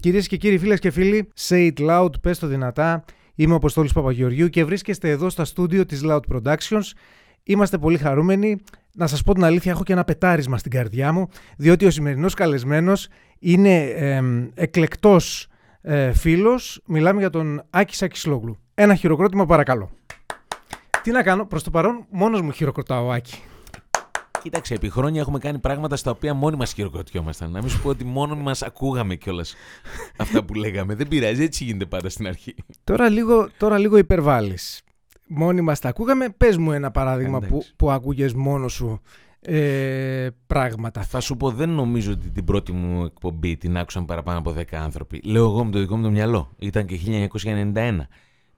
Κυρίες και κύριοι, φίλες και φίλοι, say it loud, πες το δυνατά. Είμαι ο Αποστόλης Παπαγεωργίου και βρίσκεστε εδώ στα στούντιο της Loud Productions. Είμαστε πολύ χαρούμενοι. Να σας πω την αλήθεια, έχω και ένα πετάρισμα στην καρδιά μου, διότι ο σημερινός καλεσμένος είναι ε, εκλεκτός ε, φίλος. Μιλάμε για τον Άκη Σάκη Ένα χειροκρότημα παρακαλώ. Τι να κάνω, προς το παρόν μόνος μου χειροκροτάω Άκη. Κοίταξε, επί χρόνια έχουμε κάνει πράγματα στα οποία μόνοι μας χειροκροτιόμασταν. Να μην σου πω ότι μόνο μας ακούγαμε κιόλας αυτά που λέγαμε. Δεν πειράζει, έτσι γίνεται πάντα στην αρχή. Τώρα λίγο, τώρα λίγο υπερβάλλεις. Μόνοι μας τα ακούγαμε. Πες μου ένα παράδειγμα που, που άκουγε μόνος σου ε, πράγματα. Θα σου πω, δεν νομίζω ότι την πρώτη μου εκπομπή την άκουσαν παραπάνω από 10 άνθρωποι. Λέω εγώ με το δικό μου το μυαλό. Ήταν και 1991.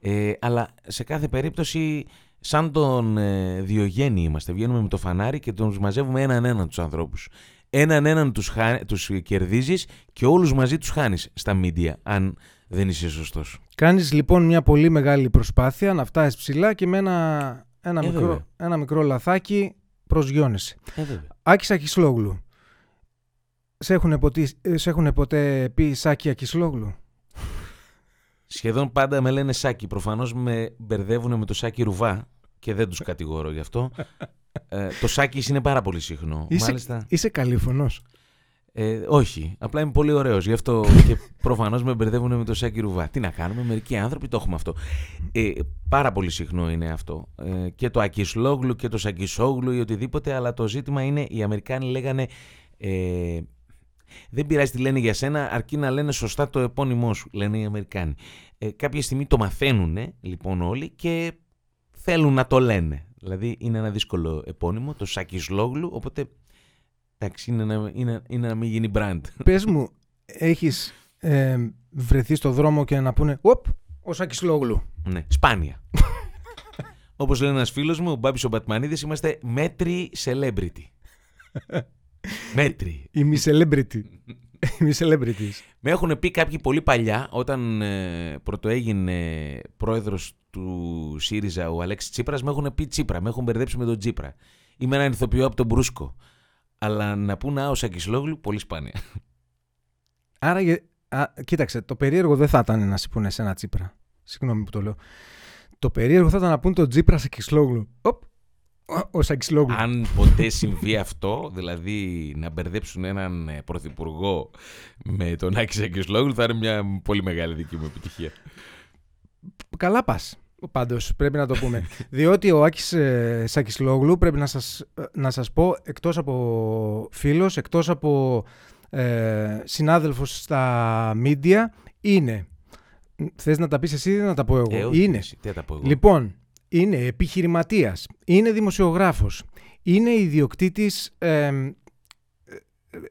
Ε, αλλά σε κάθε περίπτωση σαν τον ε, Διογέννη είμαστε. Βγαίνουμε με το φανάρι και τους μαζεύουμε έναν έναν τους ανθρώπους. Έναν έναν τους, χα... τους κερδίζεις και όλους μαζί τους χάνεις στα μίντια, αν δεν είσαι σωστός. Κάνεις λοιπόν μια πολύ μεγάλη προσπάθεια να φτάσεις ψηλά και με ένα, ένα, Ε, μικρό, βέβαια. ένα μικρό λαθάκι προσγειώνεσαι. Ε, βέβαια. Άκης Ακισλόγλου. Σε έχουν, ποτί- ε, σε έχουν ποτέ πει Σάκη Ακισλόγλου; Σχεδόν πάντα με λένε Σάκη. Προφανώς με μπερδεύουν με το Σάκη Ρουβά και δεν τους κατηγορώ γι' αυτό. Ε, το Σάκης είναι πάρα πολύ συχνό. Είσαι, Μάλιστα, είσαι καλήφωνος. ε, όχι, απλά είμαι πολύ ωραίος. Γι' αυτό και προφανώς με μπερδεύουν με το Σάκη Ρουβά. Τι να κάνουμε, μερικοί άνθρωποι το έχουμε αυτό. Ε, πάρα πολύ συχνό είναι αυτό. Ε, και το Ακισλόγλου και το Σακισόγλου ή οτιδήποτε, αλλά το ζήτημα είναι οι Αμερικάνοι λέγανε. Ε, δεν πειράζει τι λένε για σένα, αρκεί να λένε σωστά το επώνυμό σου, λένε οι Αμερικάνοι. Ε, κάποια στιγμή το μαθαίνουν λοιπόν όλοι και θέλουν να το λένε. Δηλαδή είναι ένα δύσκολο επώνυμο, το Σακισλόγλου, οπότε εντάξει, είναι να, είναι, είναι να μην γίνει brand. Πες μου, έχεις ε, βρεθεί στο δρόμο και να πούνε «Οπ, ο Σάκης Λόγλου». Ναι, σπάνια. Όπως λέει ένας φίλος μου, ο Μπάμπης ο Μπατμανίδης, είμαστε μέτρη celebrity. μέτρη. Είμαι celebrity. Είμαι celebrities. Με έχουν πει κάποιοι πολύ παλιά, όταν ε, πρωτοέγινε πρόεδρος του ΣΥΡΙΖΑ ο Αλέξης Τσίπρας, με έχουν πει Τσίπρα, με έχουν μπερδέψει με τον Τσίπρα. Είμαι έναν ηθοποιό από τον Μπρούσκο. Αλλά να πούνε «Α, ο Σακισλόγλου, πολύ σπάνια. Άρα, γε- α, κοίταξε, το περίεργο δεν θα ήταν να σου πούνε σε ένα Τσίπρα. Συγγνώμη που το λέω. Το περίεργο θα ήταν να πούνε τον Τσίπρα Σακισλόγλου. Οπ, ο- ο Σακισλόγλου. Αν ποτέ συμβεί αυτό, δηλαδή να μπερδέψουν έναν ε, πρωθυπουργό με τον Άκη Σακισλόγλου, θα είναι μια πολύ μεγάλη δική μου επιτυχία. Καλά πας. Πάντως πρέπει να το πούμε. Διότι ο Άκης ε, Σακισλόγλου πρέπει να σας, ε, να σας πω εκτός από φίλος, εκτός από ε, συνάδελφος στα μίντια είναι. Θες να τα πεις εσύ ή να τα πω εγώ; Ε, όχι, είναι. εσύ, τι θα τα πω εγώ; Λοιπόν, είναι επιχειρηματίας, είναι δημοσιογράφος, είναι ιδιοκτήτης ε, ε,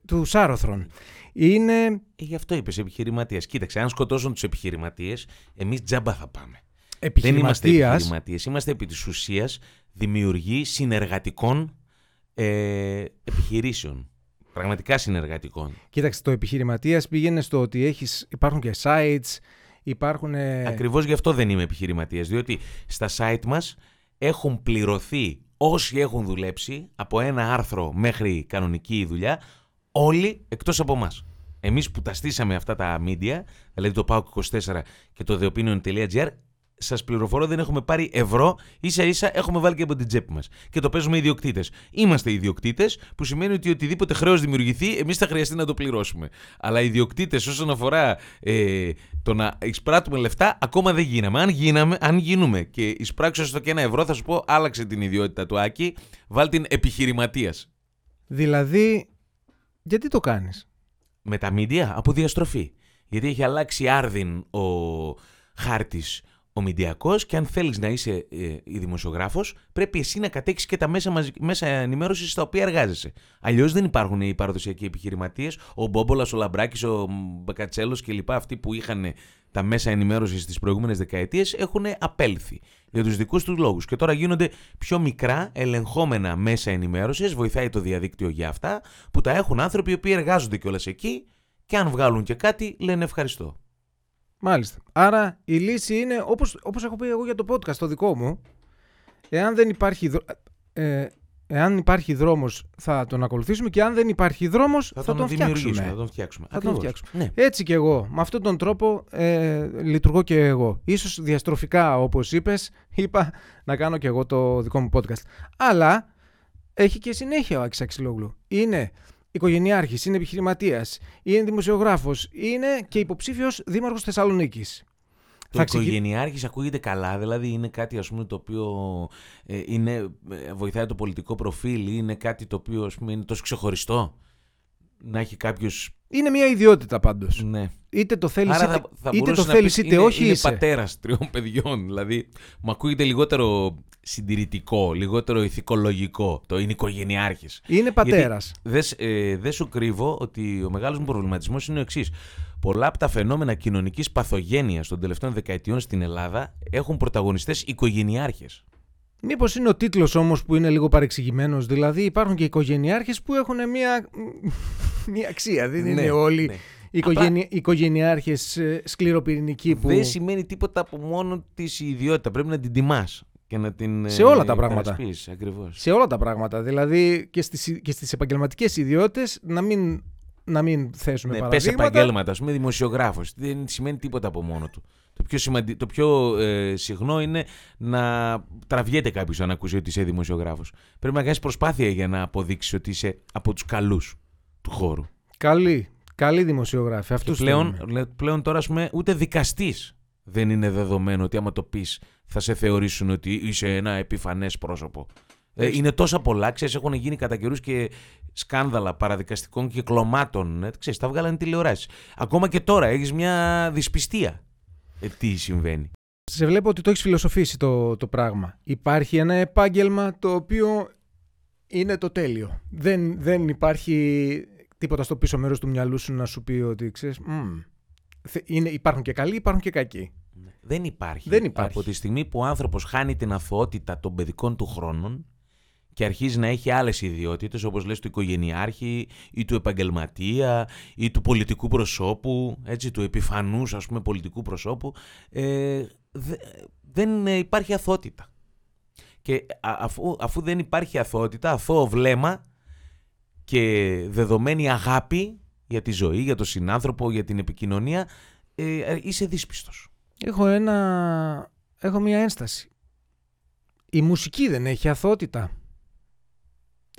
του Σάρωθρον, είναι... Ε, γι' αυτό είπες επιχειρηματίας. Κοίταξε, αν σκοτώσουν τους επιχειρηματίες, εμείς τζάμπα θα πάμε. Δεν είμαστε Επιχειρηματίας, επιχειρηματίες. Είμαστε επί της ουσίας δημιουργοί συνεργατικών ε, επιχειρήσεων. Πραγματικά συνεργατικών. Κοίταξε, το επιχειρηματίας πήγαινε στο ότι έχεις, υπάρχουν και sites, υπάρχουν... ε, Ακριβώς γι' αυτό δεν είμαι επιχειρηματίας. Διότι στα site μας έχουν πληρωθεί όσοι έχουν δουλέψει από ένα άρθρο μέχρι κανονική δουλειά, όλοι εκτός από εμά. Εμείς που τα στήσαμε αυτά τα media, δηλαδή το PAOK24 και το theopinion.gr, σας πληροφορώ δεν έχουμε πάρει ευρώ, ίσα ίσα έχουμε βάλει και από την τσέπη μας. Και το παίζουμε ιδιοκτήτες. Είμαστε ιδιοκτήτες, που σημαίνει ότι οτιδήποτε χρέος δημιουργηθεί, εμείς θα χρειαστεί να το πληρώσουμε. Αλλά ιδιοκτήτες όσον αφορά ε, το να εισπράττουμε λεφτά, ακόμα δεν γίναμε. Αν, γίναμε, αν γίνουμε και εισπράξω στο και ένα ευρώ, θα σου πω άλλαξε την ιδιότητα του Άκη, βάλ την επιχειρηματίας. Δηλαδή, γιατί το κάνεις; Με τα μίντια από διαστροφή. Γιατί έχει αλλάξει άρδιν ο χάρτης ο μηντιακός και αν θέλεις να είσαι ε, η δημοσιογράφος πρέπει εσύ να κατέξεις και τα μέσα, μαζι- μέσα ενημέρωσης στα οποία εργάζεσαι. Αλλιώς δεν υπάρχουν οι παραδοσιακοί επιχειρηματίες, ο Μπόμπολας, ο Λαμπράκης, ο Μπακατσέλος και λοιπά αυτοί που είχαν τα μέσα ενημέρωσης τις προηγούμενες δεκαετίες έχουν απέλθει για τους δικούς τους λόγους και τώρα γίνονται πιο μικρά ελεγχόμενα μέσα ενημέρωσης, βοηθάει το διαδίκτυο για αυτά που τα έχουν άνθρωποι οι οποίοι εργάζονται κιόλας εκεί και αν βγάλουν και κάτι λένε ευχαριστώ. Μάλιστα. Άρα η λύση είναι, όπως, όπως έχω πει εγώ για το podcast το δικό μου, εάν δεν υπάρχει, δρο- ε, Εάν υπάρχει δρόμος, θα τον ακολουθήσουμε και αν δεν υπάρχει δρόμος, θα, τον, τον δημιουργήσουμε, φτιάξουμε. Θα τον φτιάξουμε. Θα τον Ακριβώς. φτιάξουμε. Ναι. Έτσι και εγώ. Με αυτόν τον τρόπο ε, λειτουργώ και εγώ. Ίσως διαστροφικά, όπως είπες, είπα να κάνω και εγώ το δικό μου podcast. Αλλά έχει και συνέχεια ο Άκης Αξιλόγλου. Είναι οικογενειάρχης, είναι επιχειρηματίας, είναι δημοσιογράφος, είναι και υποψήφιος δήμαρχος Θεσσαλονίκης. Το Θα ξεκι- οικογενειάρχης ακούγεται καλά, δηλαδή είναι κάτι ας πούμε, το οποίο ε, είναι, ε, βοηθάει το πολιτικό προφίλ, είναι κάτι το οποίο ας πούμε, είναι τόσο ξεχωριστό; Να έχει κάποιος... Είναι μια ιδιότητα πάντως. Ναι. Είτε το θέλεις Άρα είτε, θα, θα είτε μπορούσες το να θέλεις πεις, είτε είναι, όχι είναι είσαι. πατέρας τριών παιδιών. Δηλαδή, μου ακούγεται λιγότερο συντηρητικό, λιγότερο ηθικολογικό. Το είναι οικογενειάρχης. Είναι πατέρας. Δεν ε, δεν σου κρύβω ότι ο μεγάλος μου προβληματισμός είναι ο εξής. Πολλά από τα φαινόμενα κοινωνικής παθογένειας των τελευταίων δεκαετιών στην Ελλάδα έχουν πρωταγωνιστές οικογενειάρχες. Μήπως είναι ο τίτλος όμως που είναι λίγο παρεξηγημένος. Δηλαδή υπάρχουν και οικογενειάρχες που έχουν μια, μια αξία. Δεν Ναι, είναι όλοι ναι. οικογενει... οικογενειάρχες ε, σκληροπυρηνικοί που... Δεν σημαίνει τίποτα από μόνο της η ιδιότητα. Πρέπει να την τιμάς και να την Σε όλα τα πράγματα. υπερασπίσεις, Ακριβώς. Σε όλα τα πράγματα. Δηλαδή και στις, και στις επαγγελματικές ιδιότητες να μην, να μην θέσουμε Ναι, πες παραδείγματα. επαγγέλματα, ας πούμε, δημοσιογράφος. Δεν σημαίνει τίποτα από μόνο του. Το πιο, σημαντι... το πιο ε, συχνό είναι να τραβιέται κάποιος αν ακούσει ότι είσαι δημοσιογράφος. Πρέπει να κάνεις προσπάθεια για να αποδείξεις ότι είσαι από τους καλούς του χώρου. Καλή. Καλή δημοσιογράφη. Και Αυτούς πλέον, θέλουμε. λέ- πλέον τώρα, ας πούμε, ούτε δικαστής δεν είναι δεδομένο ότι άμα το πεις θα σε θεωρήσουν ότι είσαι ένα επιφανές πρόσωπο. Ε, Έτσι. είναι τόσα πολλά, ξέρεις, έχουν γίνει κατά καιρούς και σκάνδαλα παραδικαστικών κυκλωμάτων. Ε, ξέρεις, τα βγάλανε τηλεοράσεις. Ακόμα και τώρα έχεις μια δυσπιστία. Ε, τι συμβαίνει; Σε βλέπω ότι το έχεις φιλοσοφήσει το, το πράγμα. Υπάρχει ένα επάγγελμα το οποίο είναι το τέλειο. Δεν, δεν υπάρχει τίποτα στο πίσω μέρος του μυαλού σου να σου πει ότι ξέρεις, «Μμμ, θε- είναι, υπάρχουν και καλοί, υπάρχουν και κακοί. Δεν υπάρχει. Δεν υπάρχει. Από τη στιγμή που ο άνθρωπος χάνει την αθωότητα των παιδικών του χρόνων και αρχίζει να έχει άλλες ιδιότητες, όπως λες του οικογενειάρχη ή του επαγγελματία ή του πολιτικού προσώπου, έτσι, του επιφανούς ας πούμε πολιτικού προσώπου, ε, δε- δεν ε, υπάρχει αθωότητα. Και α- αφού, αφού δεν υπάρχει αθωότητα, αθώο βλέμμα και δεδομένη αγάπη για τη ζωή, για τον συνάνθρωπο, για την επικοινωνία, ε, ε, είσαι δύσπιστος. Έχω, ένα, έχω μια ένσταση. Η μουσική δεν έχει αθότητα.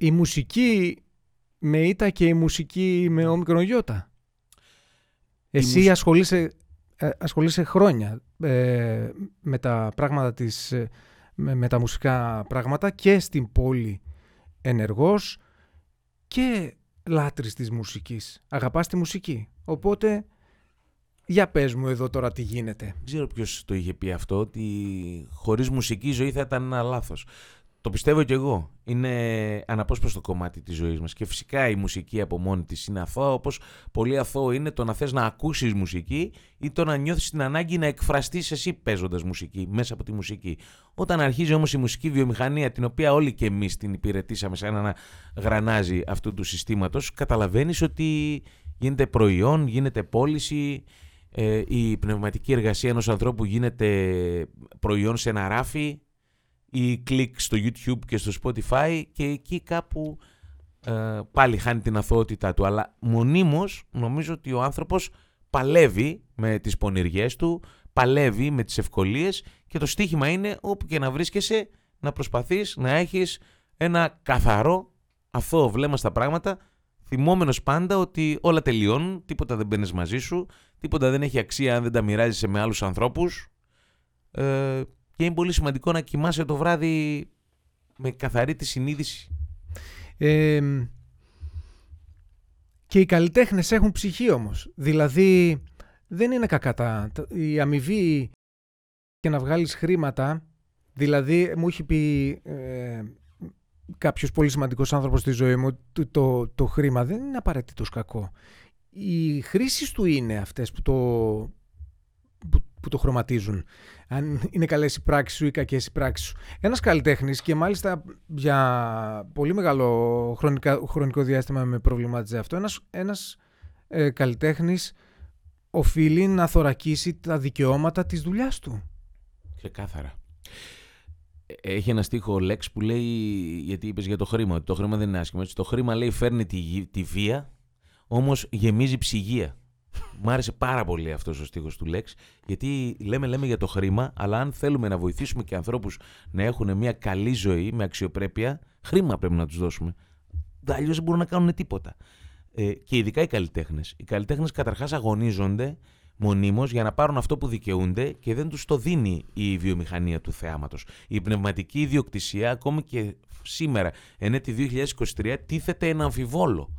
Η μουσική με ήττα και η μουσική με όμικρον γιώτα. Εσύ μουσ- ασχολείσαι, ε, ασχολείσαι χρόνια ε, με τα πράγματα της, ε, με, με τα μουσικά πράγματα και στην πόλη ενεργός και λάτρης της μουσικής. Αγαπάς τη μουσική. Οπότε, για πες μου εδώ τώρα τι γίνεται. Δεν ξέρω ποιος το είχε πει αυτό, ότι χωρίς μουσική η ζωή θα ήταν ένα λάθος. Το πιστεύω κι εγώ. Είναι αναπόσπαστο κομμάτι της ζωής μας. Και φυσικά η μουσική από μόνη της είναι αθώα, όπως πολύ αθώο είναι το να θες να ακούσεις μουσική ή το να νιώθεις την ανάγκη να εκφραστείς εσύ παίζοντας μουσική, μέσα από τη μουσική. Όταν αρχίζει όμως η μουσική βιομηχανία, την οποία όλοι και εμείς την υπηρετήσαμε σαν ένα γρανάζι αυτού του συστήματος, καταλαβαίνεις ότι γίνεται προϊόν, γίνεται πώληση, ε, η πνευματική εργασία ενός ανθρώπου γίνεται προϊόν σε ένα ράφι ή κλικ στο YouTube και στο Spotify και εκεί κάπου ε, πάλι χάνει την αθωότητά του. Αλλά μονίμως νομίζω ότι ο άνθρωπος παλεύει με τις πονηριές του, παλεύει με τις ευκολίες και το στίχημα είναι όπου και να βρίσκεσαι να προσπαθείς να έχεις ένα καθαρό αθώο βλέμμα στα πράγματα θυμόμενος πάντα ότι όλα τελειώνουν, τίποτα δεν μπαίνεις μαζί σου, τίποτα δεν έχει αξία αν δεν τα μοιράζεσαι με άλλους ανθρώπους ε, και είναι πολύ σημαντικό να κοιμάσαι το βράδυ με καθαρή τη συνείδηση. Ε, και οι καλλιτέχνες έχουν ψυχή όμως. Δηλαδή δεν είναι κακά τα, τα- η αμοιβή και να βγάλεις χρήματα. Δηλαδή μου έχει πει ε, κάποιος πολύ σημαντικός άνθρωπος στη ζωή μου ότι το, το, χρήμα δεν είναι απαραίτητος κακό. Οι χρήσεις του είναι αυτές που το, που, που το χρωματίζουν. Αν είναι καλές οι πράξεις σου ή κακές οι πράξεις σου. Ένας καλλιτέχνης και μάλιστα για πολύ μεγάλο χρονικά, χρονικό διάστημα με προβλημάτιζε αυτό, ένας, ένας ε, καλλιτέχνης οφείλει να θωρακίσει τα δικαιώματα της δουλειάς του. Ξεκάθαρα. έχει ένα στίχο Lex που λέει, γιατί είπες για το χρήμα, ότι το χρήμα δεν είναι άσχημο. Έτσι, το χρήμα λέει φέρνει τη, γη- τη βία, όμως γεμίζει ψυγεία. Μ' άρεσε πάρα πολύ αυτός ο στίχος του Lex, γιατί λέμε, λέμε για το χρήμα, αλλά αν θέλουμε να βοηθήσουμε και ανθρώπους να έχουν μια καλή ζωή με αξιοπρέπεια, χρήμα πρέπει να τους δώσουμε. Αλλιώς δεν μπορούν να κάνουν τίποτα. Ε, και ειδικά οι καλλιτέχνες. Οι καλλιτέχνες καταρχάς αγωνίζονται μονίμως για να πάρουν αυτό που δικαιούνται και δεν τους το δίνει η βιομηχανία του θεάματος. Η πνευματική ιδιοκτησία ακόμη και σήμερα, εν έτη 2023, τίθεται ένα αμφιβόλο.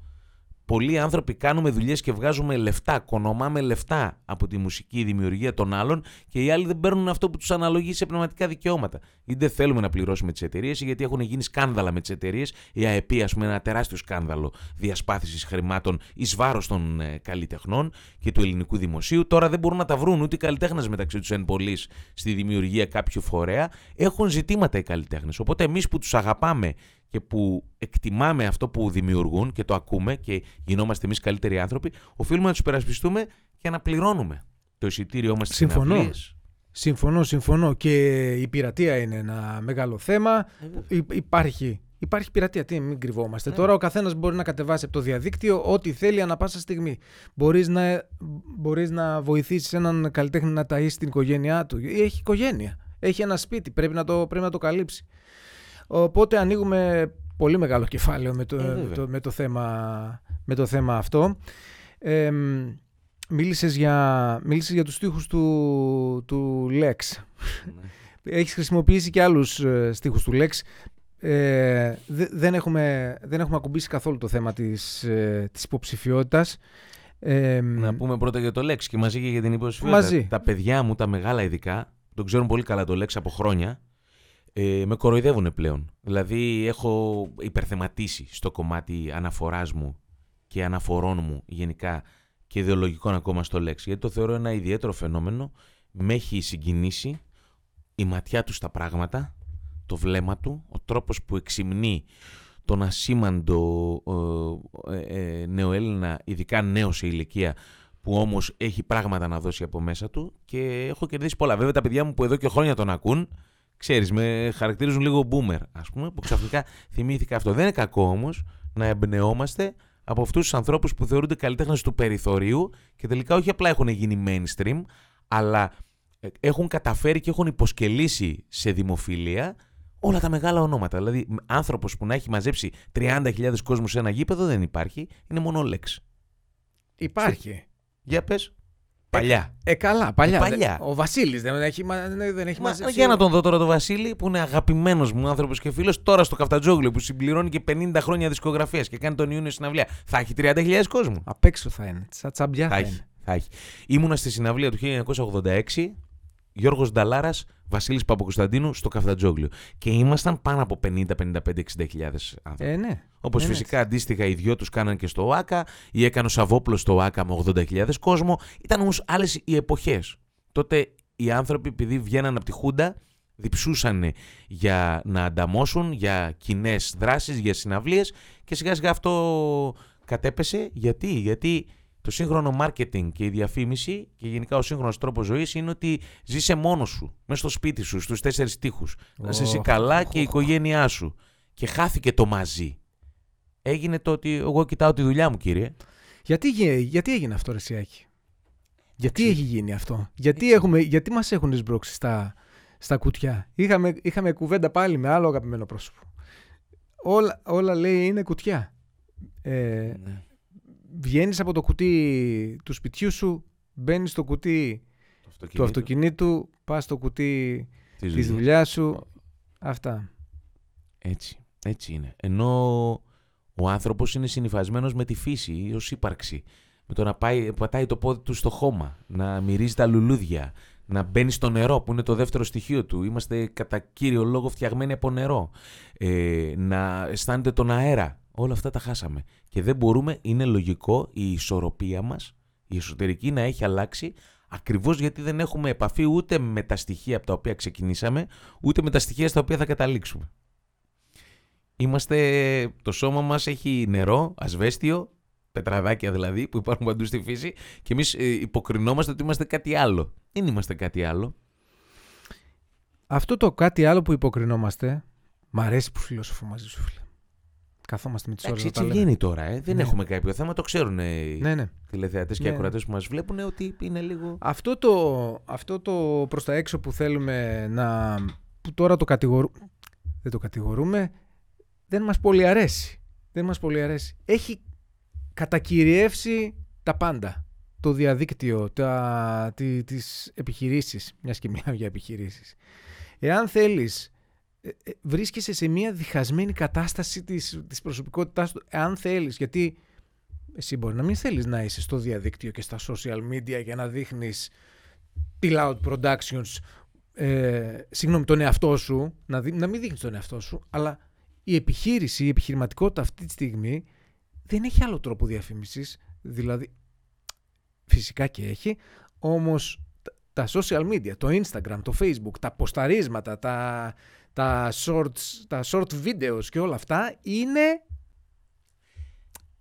Πολλοί άνθρωποι κάνουμε δουλειές και βγάζουμε λεφτά, κονομάμε λεφτά από τη μουσική δημιουργία των άλλων και οι άλλοι δεν παίρνουν αυτό που τους αναλογεί σε πνευματικά δικαιώματα. Ή δεν θέλουμε να πληρώσουμε τις εταιρείες γιατί έχουν γίνει σκάνδαλα με τις εταιρείες. Η ΑΕΠ, ας πούμε, ένα τεράστιο σκάνδαλο διασπάθησης χρημάτων εις βάρος των ε, καλλιτεχνών και του ελληνικού δημοσίου. Τώρα δεν μπορούν να τα βρουν ούτε οι καλλιτέχνες μεταξύ τους εν πολλής στη δημιουργία κάποιου φορέα. Έχουν ζητήματα οι καλλιτέχνες. Οπότε εμείς που τους αγαπάμε και που εκτιμάμε αυτό που δημιουργούν και το ακούμε και γινόμαστε εμείς καλύτεροι άνθρωποι, οφείλουμε να τους περασπιστούμε και να πληρώνουμε το εισιτήριό μας στις Συμφωνώ. συναυλίες. Συμφωνώ, συμφωνώ. Και η πειρατεία είναι ένα μεγάλο θέμα. Υ- υπάρχει. Υπάρχει πειρατεία, τι μην κρυβόμαστε. Ναι. Τώρα ο καθένας μπορεί να κατεβάσει από το διαδίκτυο ό,τι θέλει ανα πάσα στιγμή. Μπορείς να, μπορείς να βοηθήσεις έναν καλλιτέχνη να ταΐσει την οικογένειά του. Έχει οικογένεια. Έχει ένα σπίτι. Πρέπει να το, πρέπει να το καλύψει. Οπότε ανοίγουμε πολύ μεγάλο κεφάλαιο με το, Ε, βέβαια. με το, με το, θέμα, με το θέμα αυτό. Ε, μ, μίλησες, για, μίλησες για τους στίχους του, του Lex. Έχεις χρησιμοποιήσει και άλλους ε, στίχους του Lex. Ε, δε- δεν, έχουμε, δεν έχουμε ακουμπήσει καθόλου το θέμα της, ε, της υποψηφιότητας. Ε, Να πούμε πρώτα για το Lex και μαζί και για την υποψηφιότητα. Μαζί. Τα παιδιά μου, τα μεγάλα ειδικά, τον ξέρουν πολύ καλά το Lex από χρόνια, ε, με κοροϊδεύουν πλέον. Δηλαδή έχω υπερθεματίσει στο κομμάτι αναφοράς μου και αναφορών μου γενικά και ιδεολογικών ακόμα στο Lex. Γιατί το θεωρώ ένα ιδιαίτερο φαινόμενο. Με έχει συγκινήσει η ματιά του στα πράγματα, το βλέμμα του, ο τρόπος που εξυμνεί τον ασήμαντο ε, ε, ε, νεοέλληνα, ειδικά νέο σε ηλικία, που όμως έχει πράγματα να δώσει από μέσα του και έχω κερδίσει πολλά. Βέβαια τα παιδιά μου που εδώ και χρόνια τον ακούν, ξέρεις, με χαρακτηρίζουν λίγο boomer, ας πούμε, που ξαφνικά θυμήθηκα αυτό. Δεν είναι κακό όμως να εμπνεόμαστε από αυτούς τους ανθρώπους που θεωρούνται καλλιτέχνες του περιθωρίου και τελικά όχι απλά έχουν γίνει mainstream, αλλά ε, έχουν καταφέρει και έχουν υποσκελίσει σε δημοφιλία όλα τα μεγάλα ονόματα. Δηλαδή, άνθρωπος που να έχει μαζέψει 30.000 κόσμους σε ένα γήπεδο δεν υπάρχει. Είναι μόνο ο Lex. υπάρχει. Για πες. Παλιά. Ε, καλά, παλιά. Ε, παλιά. Ο Βασίλης δεν έχει, μα- δεν δεν έχει Μα, μαζέψει. για να τον δω τώρα τον Βασίλη, που είναι αγαπημένος μου άνθρωπος και φίλος, τώρα στο Καφτατζόγλιο που συμπληρώνει και 50 χρόνια δισκογραφίας και κάνει τον Ιούνιο συναυλία. Θα έχει 30.000 κόσμο. Απ' έξω θα είναι. Σαν τσαμπιά θα, Θα είναι. έχει. Θα έχει. Ήμουνα στη συναυλία του 1986, Γιώργος Νταλάρας, Βασίλης Παπακοσταντίνου στο Καφτατζόγλιο. Και ήμασταν πάνω από 50-55-60 άνθρωποι. Ε, ναι. Όπως ναι, ναι. φυσικά αντίστοιχα οι δυο τους κάναν και στο ΟΑΚΑ ή έκανε ο Σαββόπουλος στο ΟΑΚΑ με 80.000 κόσμο. Ήταν όμως άλλες οι εποχές. Τότε οι άνθρωποι, επειδή βγαίναν από τη Χούντα, διψούσαν για να ανταμώσουν για κοινές δράσεις, για συναυλίες και σιγά σιγά αυτό κατέπεσε. Γιατί, Γιατί το σύγχρονο marketing και η διαφήμιση και γενικά ο σύγχρονος τρόπος ζωής είναι ότι ζήσε μόνος σου, μέσα στο σπίτι σου, στους τέσσερις τείχους. Να είσαι εσύ Οχ, καλά οχ, και η οχ. οικογένειά σου. Και χάθηκε το μαζί. Έγινε το ότι εγώ κοιτάω τη δουλειά μου, κύριε. Γιατί, γε- γιατί έγινε αυτό, Ρεσιάκη. Γιατί Εντάξει. έχει γίνει αυτό; Γιατί, έχουμε, γιατί μας έχουν σμπρώξει στα, στα κουτιά; Είχαμε, είχαμε κουβέντα πάλι με άλλο αγαπημένο πρόσωπο. Όλα, όλα λέει είναι κουτιά. Ε, βγαίνεις από το κουτί του σπιτιού σου, μπαίνεις στο κουτί του αυτοκινήτου, πας στο κουτί της της δουλειάς σου. Αυτά. Έτσι, έτσι είναι. Ενώ ο άνθρωπος είναι συνυφασμένος με τη φύση ως ύπαρξη. Με το να πάει, πατάει το πόδι του στο χώμα, να μυρίζει τα λουλούδια, να μπαίνει στο νερό που είναι το δεύτερο στοιχείο του. Είμαστε κατά κύριο λόγο φτιαγμένοι από νερό. Ε, να αισθάνεται τον αέρα. Όλα αυτά τα χάσαμε. Και δεν μπορούμε, είναι λογικό η ισορροπία μας, η εσωτερική να έχει αλλάξει ακριβώς γιατί δεν έχουμε επαφή ούτε με τα στοιχεία από τα οποία ξεκινήσαμε, ούτε με τα στοιχεία στα οποία θα καταλήξουμε. Είμαστε, το σώμα μας έχει νερό, ασβέστιο, πετραδάκια δηλαδή που υπάρχουν παντού στη φύση και εμείς ε, υποκρινόμαστε ότι είμαστε κάτι άλλο. Δεν είμαστε κάτι άλλο. Αυτό το κάτι άλλο που υποκρινόμαστε, μ' αρέσει που φιλόσοφο μαζί σου, φίλε. Καθόμαστε με τις ώρε. Έτσι βγαίνει τώρα. Ε. Δεν Ναι. έχουμε κάποιο θέμα. Το ξέρουν οι Ναι, ναι. τηλεθεατές και Ναι. ακροατές που μας βλέπουν ότι είναι λίγο. Αυτό το, αυτό το προς τα έξω που θέλουμε να... που τώρα το κατηγορούμε... Δεν το κατηγορούμε. Δεν μας πολύ αρέσει. Δεν μας πολύ αρέσει. Έχει κατακυριεύσει τα πάντα. Το διαδίκτυο, τα, τι, τις επιχειρήσεις, μιας και μιλάμε για επιχειρήσεις. Εάν θέλεις, ε, ε, βρίσκεσαι σε μια διχασμένη κατάσταση της, της προσωπικότητάς του, εάν θέλεις, γιατί εσύ μπορεί να μην θέλεις να είσαι στο διαδίκτυο και στα social media για να δείχνεις τη Loud Productions, ε, συγγνώμη, τον εαυτό σου, να, δει- να μην δείχνεις τον εαυτό σου, αλλά η επιχείρηση, η επιχειρηματικότητα αυτή τη στιγμή δεν έχει άλλο τρόπο διαφήμισης, δηλαδή φυσικά και έχει, όμως τα- τα social media, το Instagram, το Facebook, τα ποσταρίσματα, τα, τα, shorts, τα short videos και όλα αυτά είναι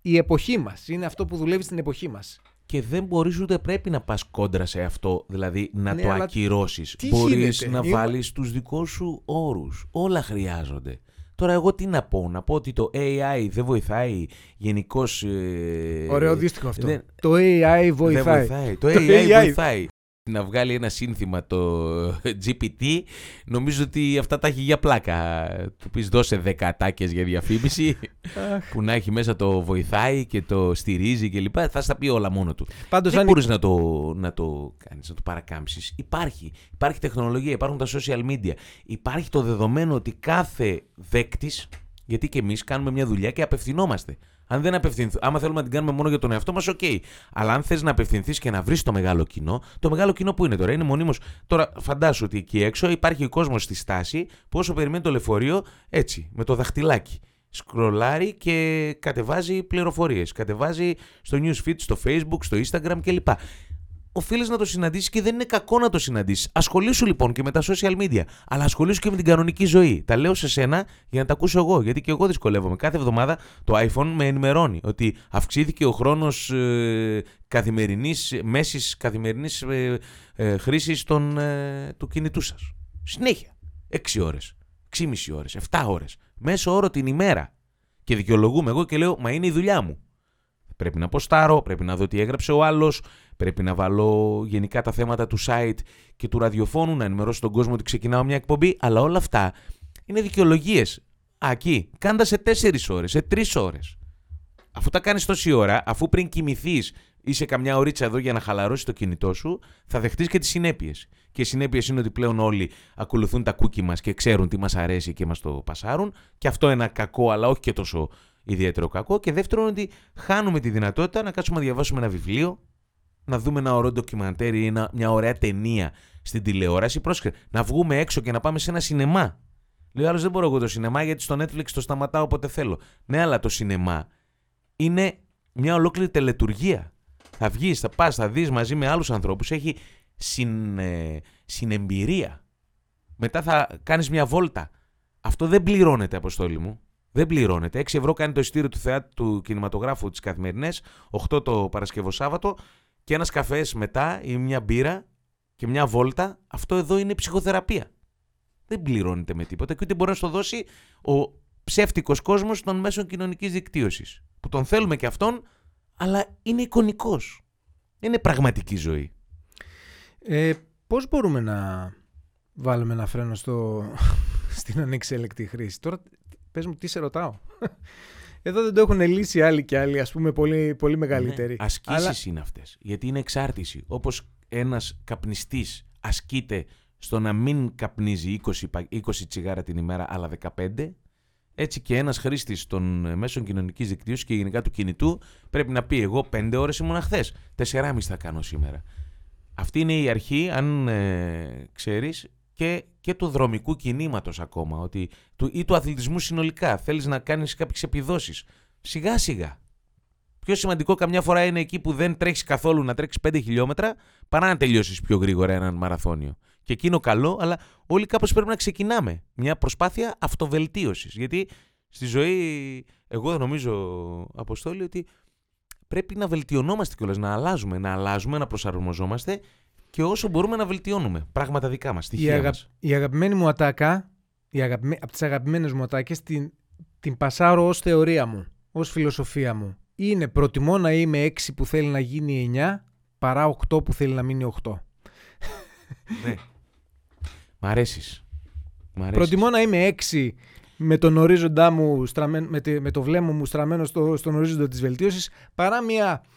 η εποχή μας. Είναι αυτό που δουλεύει στην εποχή μας. Και δεν μπορείς ούτε πρέπει να πας κόντρα σε αυτό, δηλαδή να Ναι, το αλλά ακυρώσεις. τι Μπορείς γίνεται, να είμαι- βάλεις τους δικούς σου όρους. Όλα χρειάζονται. Τώρα, εγώ τι να πω, να πω ότι το AI δεν βοηθάει γενικώς. Ε, Ωραίο δύστιχο αυτό. δεν- Το AI Δεν βοηθάει. βοηθάει. Το Το AI, AI. βοηθάει. Να βγάλει ένα σύνθημα το GPT, νομίζω ότι αυτά τα έχει για πλάκα. Του πεις δώσε 10 ατάκες για διαφήμιση, Αχ. που να έχει μέσα το βοηθάει και το στηρίζει κλπ. Θα στα πει όλα μόνο του. Πάντως Δεν αν μπορείς να το, να το κάνεις, να το παρακάμψεις. Υπάρχει. Υπάρχει τεχνολογία, υπάρχουν τα social media. Υπάρχει το δεδομένο ότι κάθε δέκτης, γιατί και εμείς κάνουμε μια δουλειά και απευθυνόμαστε. Αν δεν απευθυνθ... Άμα θέλουμε να την κάνουμε μόνο για τον εαυτό μας, οκ. Αλλά αν θες να απευθυνθείς και να βρεις το μεγάλο κοινό, το μεγάλο κοινό που είναι τώρα, είναι μονίμως. Τώρα, φαντάσου ότι εκεί έξω υπάρχει ο κόσμος στη στάση που όσο περιμένει το λεωφορείο, έτσι, με το δαχτυλάκι. Σκρολάρει και κατεβάζει πληροφορίες. Κατεβάζει στο newsfeed, στο facebook, στο instagram κλπ. Οφείλεις να το συναντήσεις και δεν είναι κακό να το συναντήσεις. Ασχολήσου λοιπόν και με τα social media. Αλλά ασχολήσου και με την κανονική ζωή. Τα λέω σε σένα για να τα ακούσω εγώ. Γιατί και εγώ δυσκολεύομαι. Κάθε εβδομάδα το iPhone με ενημερώνει ότι αυξήθηκε ο χρόνος ε, καθημερινής, μέσης καθημερινής ε, ε, χρήσης ε, του κινητού σας. Συνέχεια. 6 ώρες, 6,5 ώρες, 7 ώρες. Μέσο όρο την ημέρα. Και δικαιολογούμε εγώ και λέω, Μα είναι η δουλειά μου. Πρέπει να ποστάρω, πρέπει να δω τι έγραψε ο άλλος, πρέπει να βάλω γενικά τα θέματα του site και του ραδιοφώνου, να ενημερώσω τον κόσμο ότι ξεκινάω μια εκπομπή, αλλά όλα αυτά είναι δικαιολογίες. Α, εκεί, κάντα σε 4 ώρες, σε 3 ώρες. Αφού τα κάνεις τόση ώρα, αφού πριν κοιμηθείς είσαι καμιά ωρίτσα εδώ για να χαλαρώσεις το κινητό σου, θα δεχτείς και τις συνέπειες. Και οι συνέπειες είναι ότι πλέον όλοι ακολουθούν τα κούκι μας και ξέρουν τι μας αρέσει και μας το πασάρουν. Και αυτό είναι ένα κακό, αλλά όχι και τόσο ιδιαίτερο κακό. Και δεύτερον, ότι χάνουμε τη δυνατότητα να κάτσουμε να διαβάσουμε ένα βιβλίο, να δούμε ένα ωραίο ντοκιμαντέρ ή ένα- μια ωραία ταινία στην τηλεόραση. Πρόσεχε, να βγούμε έξω και να πάμε σε ένα σινεμά. Λέει ο άλλος: Δεν μπορώ εγώ το σινεμά γιατί στο Netflix το σταματάω όποτε θέλω. Ναι, αλλά το σινεμά είναι μια ολόκληρη τελετουργία. Θα βγεις, θα πας, θα δεις μαζί με άλλους ανθρώπους. Έχει συν, ε, συνεμπειρία. Μετά θα κάνεις μια βόλτα. Αυτό δεν πληρώνεται, Αποστόλη μου. Δεν πληρώνεται. 6 ευρώ κάνει το ειστήριο του θεάτρου του κινηματογράφου τις καθημερινές, 8 το Παρασκευό Σάββατο και ένας καφές μετά ή μια μπύρα και μια βόλτα. Αυτό εδώ είναι ψυχοθεραπεία. Δεν πληρώνεται με τίποτα και ούτε μπορεί να στο δώσει ο ψεύτικος κόσμος των μέσων κοινωνικής δικτύωσης. Που τον θέλουμε και αυτόν, αλλά είναι εικονικός. Είναι πραγματική ζωή. Ε, πώς μπορούμε να βάλουμε ένα φρένο στο, στην ανεξέλεκτη χρήση; Τώρα πες μου τι σε ρωτάω; Εδώ δεν το έχουν λύσει άλλοι και άλλοι, ας πούμε, πολύ, πολύ μεγαλύτεροι. Ναι, ασκήσεις Αλλά- είναι αυτές. Γιατί είναι εξάρτηση. Όπως ένας καπνιστής ασκείται στο να μην καπνίζει 20, πα- 20 τσιγάρα την ημέρα, αλλά 15, έτσι και ένας χρήστης των ε, μέσων κοινωνικής δικτύωσης και γενικά του κινητού πρέπει να πει εγώ 5 ώρες ήμουν χθες, 4,5 θα κάνω σήμερα. Αυτή είναι η αρχή, αν ε, ξέρεις, και, και του δρομικού κινήματος ακόμα, ότι, του, ή του αθλητισμού συνολικά. Θέλεις να κάνεις κάποιες επιδόσεις. Σιγά σιγά. Πιο σημαντικό καμιά φορά είναι εκεί που δεν τρέχεις καθόλου να τρέξεις 5 χιλιόμετρα, παρά να τελειώσεις πιο γρήγορα έναν μαραθώνιο. Και εκείνο καλό, αλλά όλοι κάπως πρέπει να ξεκινάμε. Μια προσπάθεια αυτοβελτίωσης. Γιατί στη ζωή, εγώ νομίζω, Αποστόλη, ότι πρέπει να βελτιωνόμαστε κιόλας, να αλλάζουμε, να αλλάζουμε, να προσαρμοζόμαστε και όσο μπορούμε να βελτιώνουμε πράγματα δικά μας, Η, στοιχεία αγα... μας. η αγαπημένη μου ατάκα, η αγαπημέ... από τις αγαπημένες μου ατάκες, την, την πασάρω ως θεωρία μου, ως φιλοσοφία μου. Είναι προτιμώ να είμαι 6 που θέλει να γίνει 9 παρά 8 που θέλει να μείνει 8. ναι. Μ' αρέσεις. Μ' αρέσεις. Προτιμώ να είμαι 6 με τον ορίζοντά μου, στραμμένο, με, τη- με το βλέμμα μου στραμμένο στο, στον ορίζοντα της βελτίωσης παρά μια μ,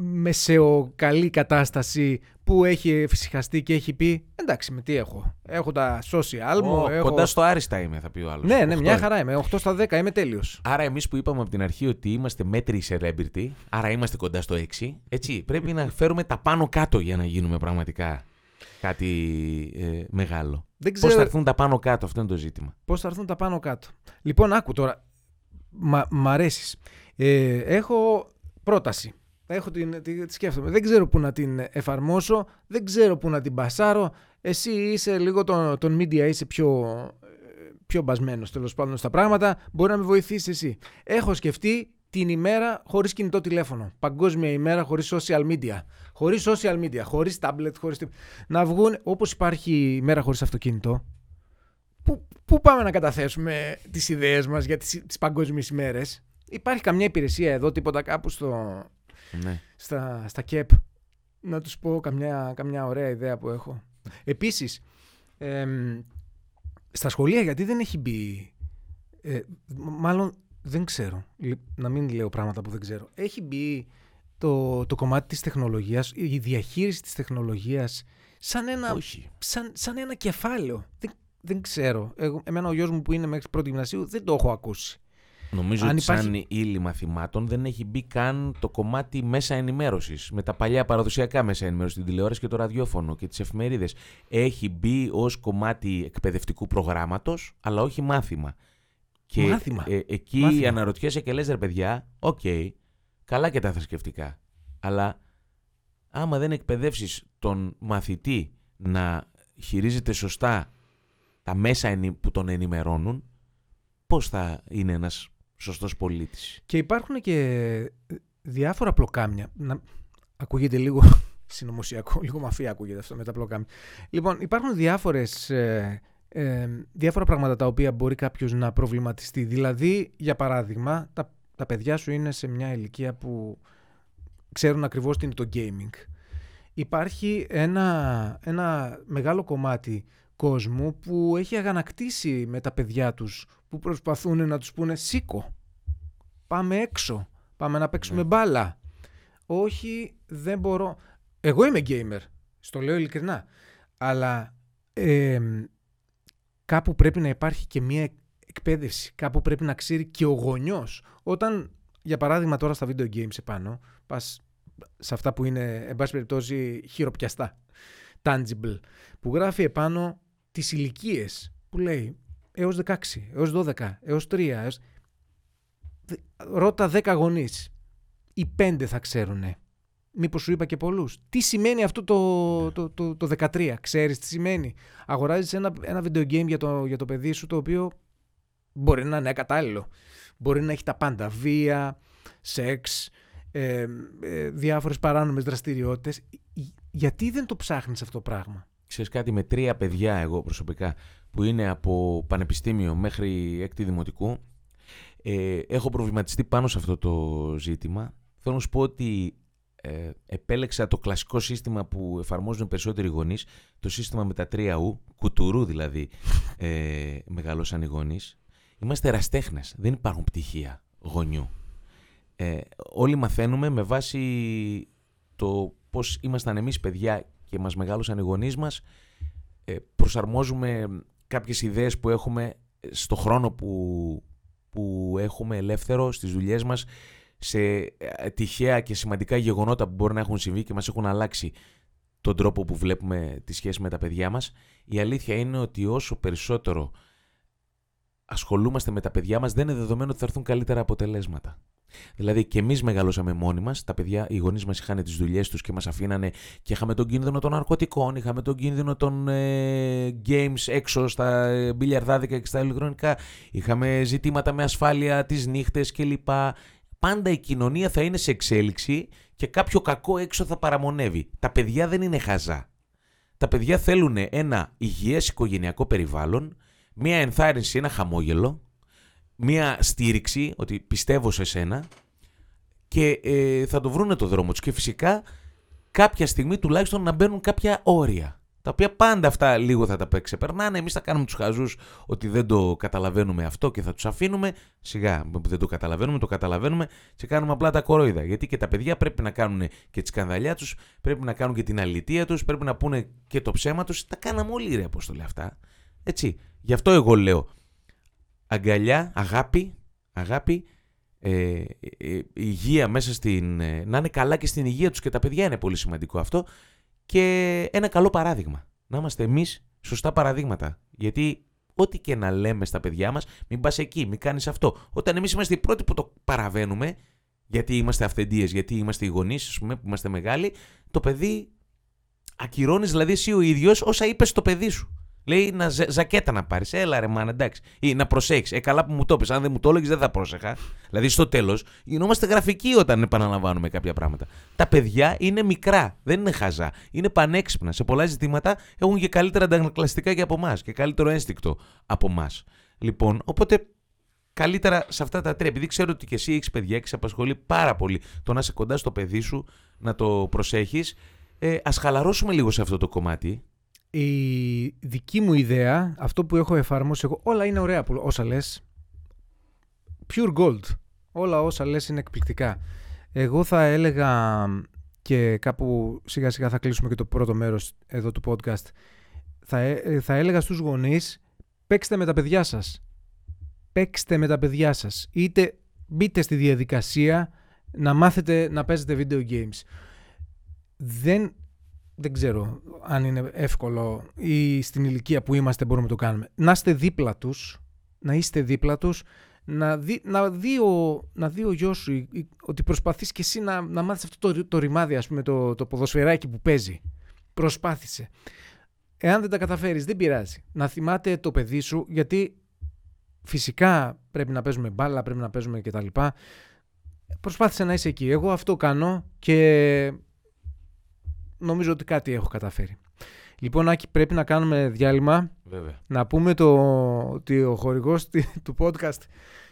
μεσαιοκαλή κατάσταση που έχει εφησυχαστεί και έχει πει εντάξει με τι έχω. Έχω τα social μου, Ω, έχω... Κοντά στο άριστα είμαι, θα πει ο άλλος. Ναι, ναι, Αυτό μια είναι. χαρά είμαι. 8 στα 10 είμαι τέλειος. Άρα εμείς που είπαμε από την αρχή ότι είμαστε μέτροι celebrity, άρα είμαστε κοντά στο 6, έτσι, πρέπει να φέρουμε τα πάνω κάτω για να γίνουμε πραγματικά κάτι ε, μεγάλο. Δεν Πώς ξέρω θα έρθουν τα πάνω κάτω, αυτό είναι το ζήτημα. πώς θα έρθουν τα πάνω κάτω. Λοιπόν, άκου τώρα. Μα, μ' αρέσεις. Ε, έχω πρόταση. Έχω την, τη, τη σκέφτομαι. Δεν ξέρω πού να την εφαρμόσω. Δεν ξέρω πού να την πασάρω. Εσύ είσαι λίγο τον, τον media, είσαι πιο, ε, πιο μπασμένος τέλος πάντων στα πράγματα. Μπορεί να με βοηθήσεις εσύ. Έχω σκεφτεί την ημέρα χωρίς κινητό τηλέφωνο. Παγκόσμια ημέρα χωρίς social media. Χωρίς social media, χωρίς tablet, χωρίς... τι- Να βγουν όπως υπάρχει ημέρα χωρίς αυτοκίνητο. Πού, πού πάμε να καταθέσουμε τις ιδέες μας για τις, τις παγκόσμιες ημέρες. Υπάρχει καμιά υπηρεσία εδώ, τίποτα κάπου στο, Ναι. στα, στα ΚΕΠ. Να τους πω καμιά, καμιά ωραία ιδέα που έχω. Επίσης, εμ, στα σχολεία γιατί δεν έχει μπει... ε, μ- μάλλον δεν ξέρω, λι- να μην λέω πράγματα που δεν ξέρω. Έχει μπει το, το κομμάτι της τεχνολογίας, η διαχείριση της τεχνολογίας σαν ένα Όχι. σαν, σαν ένα κεφάλαιο. Δεν, δεν ξέρω. Εγώ, εμένα ο γιος μου που είναι μέχρι πρώτη γυμνασίου δεν το έχω ακούσει. Νομίζω Αν ότι υπάρχει- σαν ύλη μαθημάτων δεν έχει μπει καν το κομμάτι μέσα ενημέρωσης. Με τα παλιά παραδοσιακά μέσα ενημέρωσης, την τηλεόραση και το ραδιόφωνο και τις εφημερίδες. Έχει μπει ως κομμάτι εκπαιδευτικού προγράμματος, αλλά όχι μάθημα. Και Μάθημα. ε, εκεί Μάθημα. αναρωτιέσαι και λες ρε παιδιά, οκ, καλά και τα θρησκευτικά. Αλλά άμα δεν εκπαιδεύσεις τον μαθητή να χειρίζεται σωστά τα μέσα ενη- που τον ενημερώνουν, πώς θα είναι ένας σωστός πολίτης. Και υπάρχουν και διάφορα πλοκάμια. Να... Ακούγεται λίγο συνωμοσιακό, λίγο μαφία ακούγεται αυτό με τα πλοκάμια. Λοιπόν, υπάρχουν διάφορες, ε, ε, διάφορα πράγματα τα οποία μπορεί κάποιος να προβληματιστεί. Δηλαδή, για παράδειγμα, τα, τα παιδιά σου είναι σε μια ηλικία που ξέρουν ακριβώς τι είναι το gaming. Υπάρχει ένα, ένα μεγάλο κομμάτι κόσμου που έχει αγανακτήσει με τα παιδιά τους που προσπαθούν να τους πούνε σήκω, πάμε έξω, πάμε να παίξουμε Ναι. μπάλα. Όχι, δεν μπορώ. Εγώ είμαι gamer, στο λέω ειλικρινά, αλλά εμ, κάπου πρέπει να υπάρχει και μια εκπαίδευση, κάπου πρέπει να ξέρει και ο γονιός. Όταν, για παράδειγμα τώρα στα video games επάνω, πας σε αυτά που είναι, εν πάση περιπτώσει, χειροπιαστά, tangible, που γράφει επάνω τις ηλικίες που λέει έως 16, έως 12, έως 3, έως... Δε- Ρώτα 10 γονείς. Οι 5 θα ξέρουνε. Μήπως σου είπα και πολλούς. Τι σημαίνει αυτό το, το, το, το 13, ξέρεις τι σημαίνει; Αγοράζεις ένα, ένα video game για το, για το παιδί σου το οποίο μπορεί να είναι ακατάλληλο. Μπορεί να έχει τα πάντα. Βία, σεξ, ε, ε, διάφορες παράνομες δραστηριότητες. Γιατί δεν το ψάχνεις αυτό το πράγμα; Ξέρεις κάτι, με τρία παιδιά εγώ προσωπικά που είναι από πανεπιστήμιο μέχρι έκτη δημοτικού ε, έχω προβληματιστεί πάνω σε αυτό το ζήτημα. Θέλω να σου πω ότι ε, επέλεξα το κλασικό σύστημα που εφαρμόζουν οι περισσότεροι γονείς, το σύστημα με τα τρία ου, κουτουρού δηλαδή, ε, μεγαλώσαν οι γονείς. Είμαστε εραστέχνες, δεν υπάρχουν πτυχία γονιού. Ε, όλοι μαθαίνουμε με βάση το πώς ήμασταν εμείς παιδιά και μας μεγάλωσαν οι γονείς μας, ε, προσαρμόζουμε κάποιες ιδέες που έχουμε στο χρόνο που, που έχουμε ελεύθερο στις δουλειές μας σε ε, τυχαία και σημαντικά γεγονότα που μπορεί να έχουν συμβεί και μας έχουν αλλάξει τον τρόπο που βλέπουμε τη σχέση με τα παιδιά μας. Η αλήθεια είναι ότι όσο περισσότερο ασχολούμαστε με τα παιδιά μας δεν είναι δεδομένο ότι θα έρθουν καλύτερα αποτελέσματα. Δηλαδή και εμείς μεγαλώσαμε μόνοι μας, τα παιδιά, οι γονείς μας είχαν τις δουλειές τους και μας αφήνανε και είχαμε τον κίνδυνο των ναρκωτικών, είχαμε τον κίνδυνο των ε, games έξω στα ε, μπιλιαρδάδικα και στα ηλεκτρονικά, είχαμε ζητήματα με ασφάλεια τις νύχτες κλπ. πάντα η κοινωνία θα είναι σε εξέλιξη και κάποιο κακό έξω θα παραμονεύει. Τα παιδιά δεν είναι χαζά. Τα παιδιά θέλουν ένα υγιές οικογενειακό περιβάλλον, μία ενθάρρυνση, ένα χαμόγελο, μία στήριξη ότι πιστεύω σε σένα και ε, θα το βρούνε το δρόμο τους και φυσικά κάποια στιγμή τουλάχιστον να μπαίνουν κάποια όρια. Τα οποία πάντα αυτά λίγο θα τα ξεπερνάνε. Εμείς θα κάνουμε τους χαζούς ότι δεν το καταλαβαίνουμε αυτό και θα τους αφήνουμε. Σιγά που δεν το καταλαβαίνουμε, το καταλαβαίνουμε και κάνουμε απλά τα κορόιδα. Γιατί και τα παιδιά πρέπει να κάνουν και τη σκανδαλιά τους, πρέπει να κάνουν και την αλητία τους, πρέπει να πούνε και το ψέμα τους. Τα κάναμε όλοι ρε λέει αυτά. Έτσι. Γι' αυτό εγώ λέω αγκαλιά, αγάπη, αγάπη, ε, ε, ε υγεία μέσα στην. Ε, να είναι καλά και στην υγεία τους και τα παιδιά είναι πολύ σημαντικό αυτό και ένα καλό παράδειγμα. Να είμαστε εμείς σωστά παραδείγματα. Γιατί ό,τι και να λέμε στα παιδιά μας, μην πας εκεί, μην κάνεις αυτό. Όταν εμείς είμαστε οι πρώτοι που το παραβαίνουμε, γιατί είμαστε αυθεντίες, γιατί είμαστε οι γονείς, ας πούμε, που είμαστε μεγάλοι, το παιδί ακυρώνεις δηλαδή εσύ ο ίδιος όσα είπες στο παιδί σου. Λέει να ζε, ζακέτα να πάρεις. Έλα ρε μάνα, εντάξει. Ή να προσέξει. Ε, καλά που μου το πει. Αν δεν μου το έλεγες, δεν θα πρόσεχα. Δηλαδή στο τέλος γινόμαστε γραφικοί όταν επαναλαμβάνουμε κάποια πράγματα. Τα παιδιά είναι μικρά. Δεν είναι χαζά. Είναι πανέξυπνα. Σε πολλά ζητήματα έχουν και καλύτερα αντανακλαστικά και από εμάς. Και καλύτερο ένστικτο από εμάς. Λοιπόν, οπότε καλύτερα σε αυτά τα τρία. Επειδή ξέρω ότι και εσύ έχεις παιδιά και σε απασχολεί πάρα πολύ το να είσαι κοντά στο παιδί σου, να το προσέχεις. Ε, Α χαλαρώσουμε λίγο σε αυτό το κομμάτι η δική μου ιδέα, αυτό που έχω εφαρμόσει εγώ, όλα είναι ωραία που, όσα λες. Pure gold. Όλα όσα λες είναι εκπληκτικά. Εγώ θα έλεγα και κάπου σιγά σιγά θα κλείσουμε και το πρώτο μέρος εδώ του podcast. Θα, ε, θα έλεγα στους γονείς, παίξτε με τα παιδιά σας. Παίξτε με τα παιδιά σας. Είτε μπείτε στη διαδικασία να μάθετε να παίζετε video games. Δεν δεν ξέρω αν είναι εύκολο ή στην ηλικία που είμαστε μπορούμε να το κάνουμε. Να είστε δίπλα τους, να είστε δίπλα τους, να δει, να δει, ο, να δει ο γιος σου ότι προσπαθείς και εσύ να, να μάθεις αυτό το, το ρημάδι, ας πούμε, το, το ποδοσφαιράκι που παίζει. Προσπάθησε. Εάν δεν τα καταφέρεις, δεν πειράζει. Να θυμάται το παιδί σου, γιατί φυσικά πρέπει να παίζουμε μπάλα, πρέπει να παίζουμε κτλ. Προσπάθησε να είσαι εκεί. Εγώ αυτό κάνω και νομίζω ότι κάτι έχω καταφέρει. Λοιπόν, Άκη, πρέπει να κάνουμε διάλειμμα. Βέβαια. Να πούμε το, ότι ο χορηγός του podcast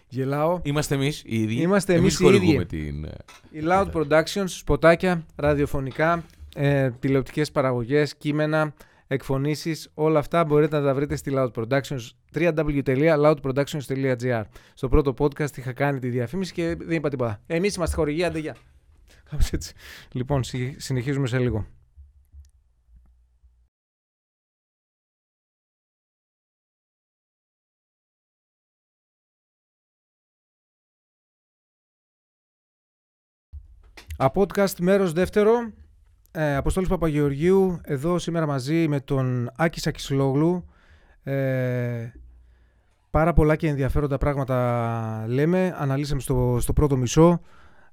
Γελάω. Είμαστε εμείς οι ίδιοι. Είμαστε εμείς οι ίδιοι. Την... Η Loud Productions, σποτάκια, ραδιοφωνικά, ε, τηλεοπτικές παραγωγές, κείμενα, εκφωνήσεις. Όλα αυτά μπορείτε να τα βρείτε στη Loud Productions. www.loudproductions.gr. Στο πρώτο podcast είχα κάνει τη διαφήμιση και δεν είπα τίποτα. Εμείς είμαστε χορηγοί, αντεγιά. έτσι. Λοιπόν, συνεχίζουμε σε λίγο. Podcast μέρος δεύτερο. Ε, Αποστόλης Παπαγεωργίου, εδώ σήμερα μαζί με τον Άκη Σακισλόγλου. Ε, πάρα πολλά και ενδιαφέροντα πράγματα λέμε. Αναλύσαμε στο, στο πρώτο μισό.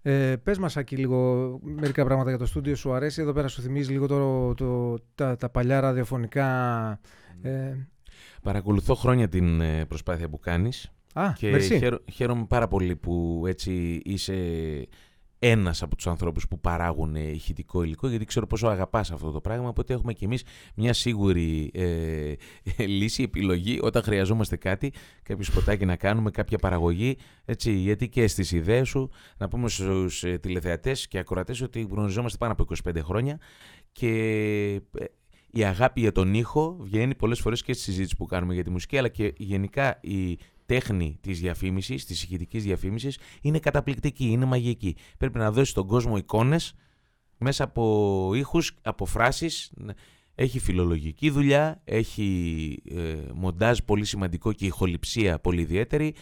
Ε, πες μας Άκη λίγο μερικά πράγματα για το στούντιο σου αρέσει. Εδώ πέρα σου θυμίζει λίγο το, το, τα, τα παλιά ραδιοφωνικά... Ε... Παρακολουθώ χρόνια την ε, προσπάθεια που κάνεις. Α, και χαίρομαι πάρα πολύ που έτσι είσαι ένας από τους ανθρώπους που παράγουν ηχητικό υλικό γιατί ξέρω πόσο αγαπάς αυτό το πράγμα οπότε έχουμε κι εμείς μια σίγουρη ε, λύση, επιλογή όταν χρειαζόμαστε κάτι, κάποιο σποτάκι να κάνουμε, κάποια παραγωγή έτσι, γιατί και στις ιδέες σου να πούμε στους ε, τηλεθεατές και ακροατές ότι γνωριζόμαστε πάνω από 25 χρόνια και ε, η αγάπη για τον ήχο βγαίνει πολλές φορές και στη συζήτηση που κάνουμε για τη μουσική αλλά και γενικά η τέχνη της διαφήμισης, της ηχητικής διαφήμισης είναι καταπληκτική, είναι μαγική. Πρέπει να δώσεις στον κόσμο εικόνες μέσα από ήχους, από φράσεις. Έχει φιλολογική δουλειά, έχει ε, μοντάζ πολύ σημαντικό και ηχοληψία πολύ ιδιαίτερη.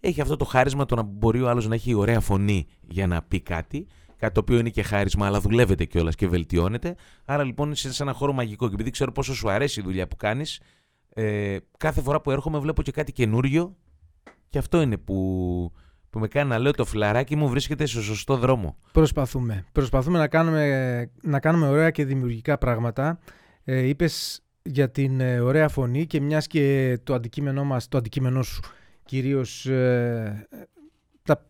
Έχει αυτό το χάρισμα το να μπορεί ο άλλος να έχει ωραία φωνή για να πει κάτι. Κάτι το οποίο είναι και χάρισμα, αλλά δουλεύεται κιόλας και βελτιώνεται. Άρα λοιπόν είσαι σε ένα χώρο μαγικό. Και επειδή ξέρω πόσο σου αρέσει η δουλειά που κάνεις, ε, κάθε φορά που έρχομαι βλέπω και κάτι καινούριο και αυτό είναι που, που με κάνει να λέω το φιλαράκι μου βρίσκεται στο σωστό δρόμο. Προσπαθούμε. Προσπαθούμε να κάνουμε, να κάνουμε ωραία και δημιουργικά πράγματα. Ε, είπες για την ε, ωραία φωνή και μιας και το αντικείμενό μας, το αντικείμενό σου κυρίως ε, τα,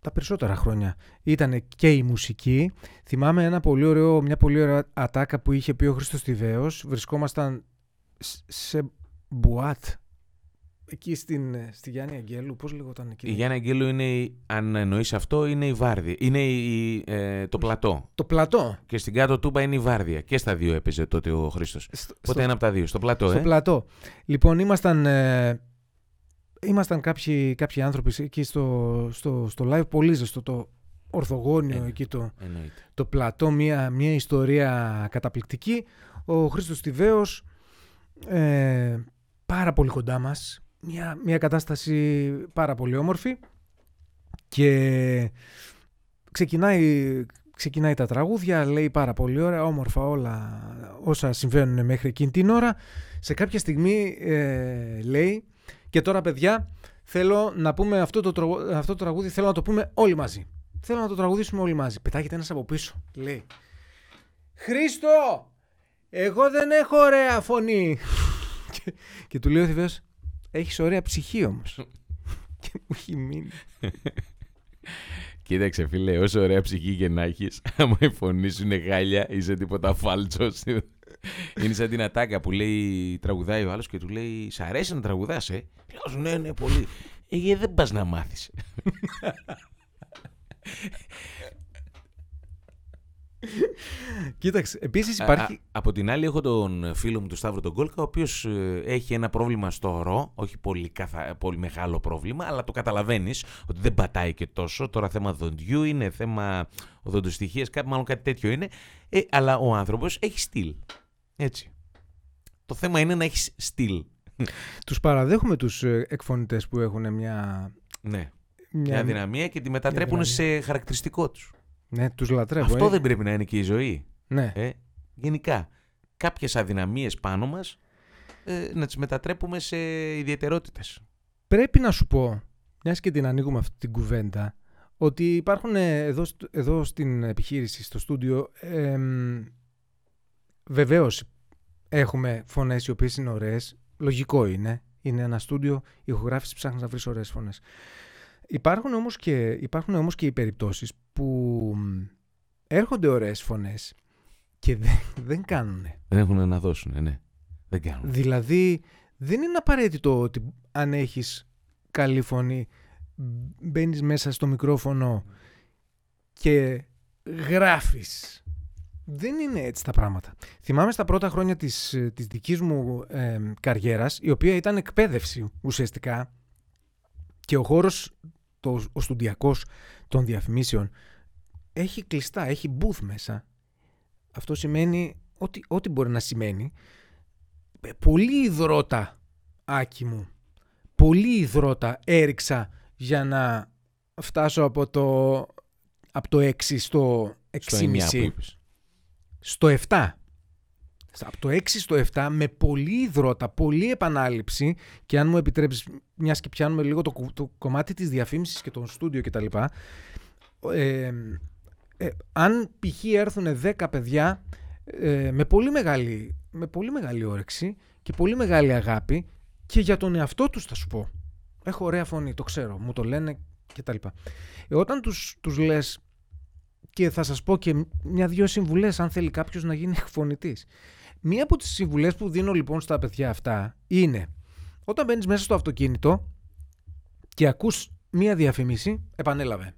τα περισσότερα χρόνια ήταν και η μουσική. Θυμάμαι ένα πολύ ωραίο, μια πολύ ωραία ατάκα που είχε πει ο Χρήστος Τιβαίος. Βρισκόμασταν σε μπουάτ εκεί στην, στη Γιάννη Αγγέλου. Πώς λεγόταν εκεί; Η Γιάννη Αγγέλου είναι, αν εννοείς αυτό, είναι η Βάρδια. Είναι η, ε, το πλατό. Το πλατό. Και στην κάτω τούμπα είναι η Βάρδια. Και στα δύο έπαιζε τότε ο Χρήστος. Στο, Πότε στο- ένα από τα δύο. Στο πλατό, στο ε. πλατό. Λοιπόν, ήμασταν, ε, ήμασταν κάποιοι, κάποιοι άνθρωποι εκεί στο, στο, στο live, πολύ ζεστό, το ορθογώνιο Ε, εκεί το, Εννοείται. το πλατό, μια, μια ιστορία καταπληκτική. Ο Χρήστος Τιβαίος, ε, πάρα πολύ κοντά μας, μια, μια κατάσταση πάρα πολύ όμορφη και ξεκινάει, ξεκινάει τα τραγούδια, λέει πάρα πολύ ωραία, όμορφα όλα όσα συμβαίνουν μέχρι εκείνη την ώρα. Σε κάποια στιγμή ε, λέει και τώρα παιδιά θέλω να πούμε αυτό το, τραγου- αυτό το τραγούδι θέλω να το πούμε όλοι μαζί. Θέλω να το τραγουδήσουμε όλοι μαζί. Πετάγεται ένας από πίσω. Λέει Χρήστο! Εγώ δεν έχω ωραία φωνή. και, και του λέει ο Θηβαίος Έχεις ωραία ψυχή όμως. και μου έχει μείνει. Κοίταξε, φίλε, όσο ωραία ψυχή και να έχεις, άμα η φωνής σου είναι γάλια, είσαι τίποτα φάλτσος. είναι σαν την ατάκα που λέει, τραγουδάει ο άλλος και του λέει: Σ' αρέσει να τραγουδάς, ε; Λέω σου, ναι, ναι, πολύ. Ε, γιατί δεν πας να μάθεις. Κοίταξε, επίσης υπάρχει... από την άλλη, έχω τον φίλο μου, τον Σταύρο τον Κόλκα, ο οποίος έχει ένα πρόβλημα στο ρο. Όχι πολύ, καθα... πολύ μεγάλο πρόβλημα, αλλά το καταλαβαίνεις ότι δεν πατάει και τόσο. Τώρα θέμα δοντιού είναι, θέμα οδοντοστοιχεία, κάτι, μάλλον κάτι τέτοιο είναι. Ε, αλλά ο άνθρωπος έχει στυλ. Έτσι. Το θέμα είναι να έχεις στυλ. Τους παραδέχομαι τους ε, εκφωνητές που έχουν μια... Ναι. μια Μια δυναμία και τη μετατρέπουν δυναμία. σε χαρακτηριστικό τους. Ναι, τους λατρεύω. Αυτό ε. δεν πρέπει να είναι και η ζωή. Ναι. Ε, γενικά, κάποιες αδυναμίες πάνω μας ε, να τις μετατρέπουμε σε ιδιαιτερότητες. Πρέπει να σου πω, μιας και την ανοίγουμε αυτή την κουβέντα, ότι υπάρχουν ε, εδώ, στ- εδώ στην επιχείρηση, στο στούντιο, εμ, βεβαίως έχουμε φωνές οι οποίες είναι ωραίες, λογικό είναι, είναι ένα στούντιο ηχογράφηση ψάχνεις να βρεις ωραίες φωνές. Υπάρχουν όμως και, υπάρχουν όμως και οι περιπτώσεις που μ, έρχονται ωραίες φωνές και δεν, δεν κάνουνε. Δεν έχουν να δώσουν, ναι. Δεν κάνουν. Δηλαδή, δεν είναι απαραίτητο ότι αν έχεις καλή φωνή, μπαίνεις μέσα στο μικρόφωνο και γράφεις. Δεν είναι έτσι τα πράγματα. Θυμάμαι στα πρώτα χρόνια της, ε, της δικής μου ε, καριέρας, η οποία ήταν εκπαίδευση ουσιαστικά και ο χώρος, το, ο στοντιακός των διαφημίσεων, έχει κλειστά, έχει booth μέσα. Αυτό σημαίνει ό,τι, ό,τι μπορεί να σημαίνει ε, πολύ υδρότα, Άκη μου, πολύ υδρότα έριξα για να φτάσω από το, από το 6 στο 6,5 Στο 9 που είπες. στο 7. Από το 6 στο 7 με πολύ υδρότα, πολύ επανάληψη και αν μου επιτρέψεις, μιας και πιάνουμε λίγο το, κου- το κομμάτι της διαφήμισης και των στούντιο κτλ. Ε, ε, αν π.χ. έρθουν 10 παιδιά ε, με, πολύ μεγάλη, με πολύ μεγάλη όρεξη και πολύ μεγάλη αγάπη και για τον εαυτό τους θα σου πω. Έχω ωραία φωνή, το ξέρω, μου το λένε κτλ. Ε, όταν τους, τους λες και θα σας πω και μια-δυο συμβουλές αν θέλει κάποιος να γίνει εκφωνητής. Μία από τις συμβουλές που δίνω λοιπόν στα παιδιά αυτά είναι όταν μπαίνεις μέσα στο αυτοκίνητο και ακούς μία διαφήμιση, επανέλαβε.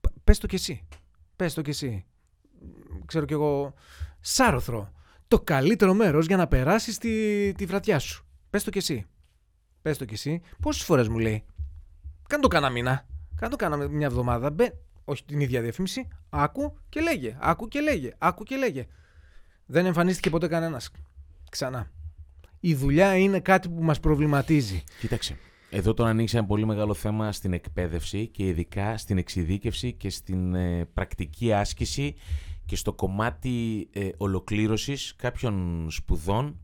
Π- Πες το κι εσύ. Πες το κι εσύ. Ξέρω κι εγώ, σάρωθρο. Το καλύτερο μέρος για να περάσεις τη, τη βραδιά σου. Πες το κι εσύ. Πες το κι εσύ. Πόσες φορές μου λέει. Κάνε το κάνα μήνα. Κάνε το κάνα μια εβδομάδα. Μπε, όχι την ίδια διαφήμιση. Άκου και λέγε. Άκου και λέγε. Άκου και λέγε. Δεν εμφανίστηκε ποτέ κανένας. Ξανά. Η δουλειά είναι κάτι που μας προβληματίζει. Κοίταξε. Εδώ τώρα ανοίξει ένα πολύ μεγάλο θέμα στην εκπαίδευση και ειδικά στην εξειδίκευση και στην ε, πρακτική άσκηση και στο κομμάτι ε, ολοκλήρωσης κάποιων σπουδών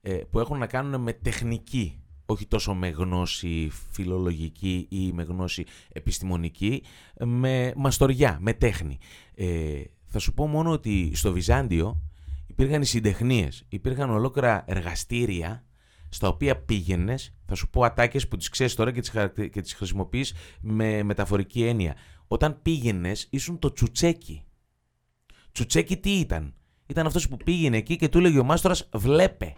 ε, που έχουν να κάνουν με τεχνική, όχι τόσο με γνώση φιλολογική ή με γνώση επιστημονική, με μαστοριά, με τέχνη. Ε, θα σου πω μόνο ότι στο Βυζάντιο υπήρχαν οι συντεχνίες, υπήρχαν ολόκληρα εργαστήρια στα οποία πήγαινες, θα Θα σου πω ατάκες που τις ξέρεις τώρα και τις χαρακτε... και τις χρησιμοποιείς με μεταφορική έννοια. Όταν πήγαινες, ήσουν το τσουτσέκι. Τσουτσέκι τι ήταν; Ήταν αυτός που πήγαινε εκεί και του έλεγε ο μάστορας, βλέπε.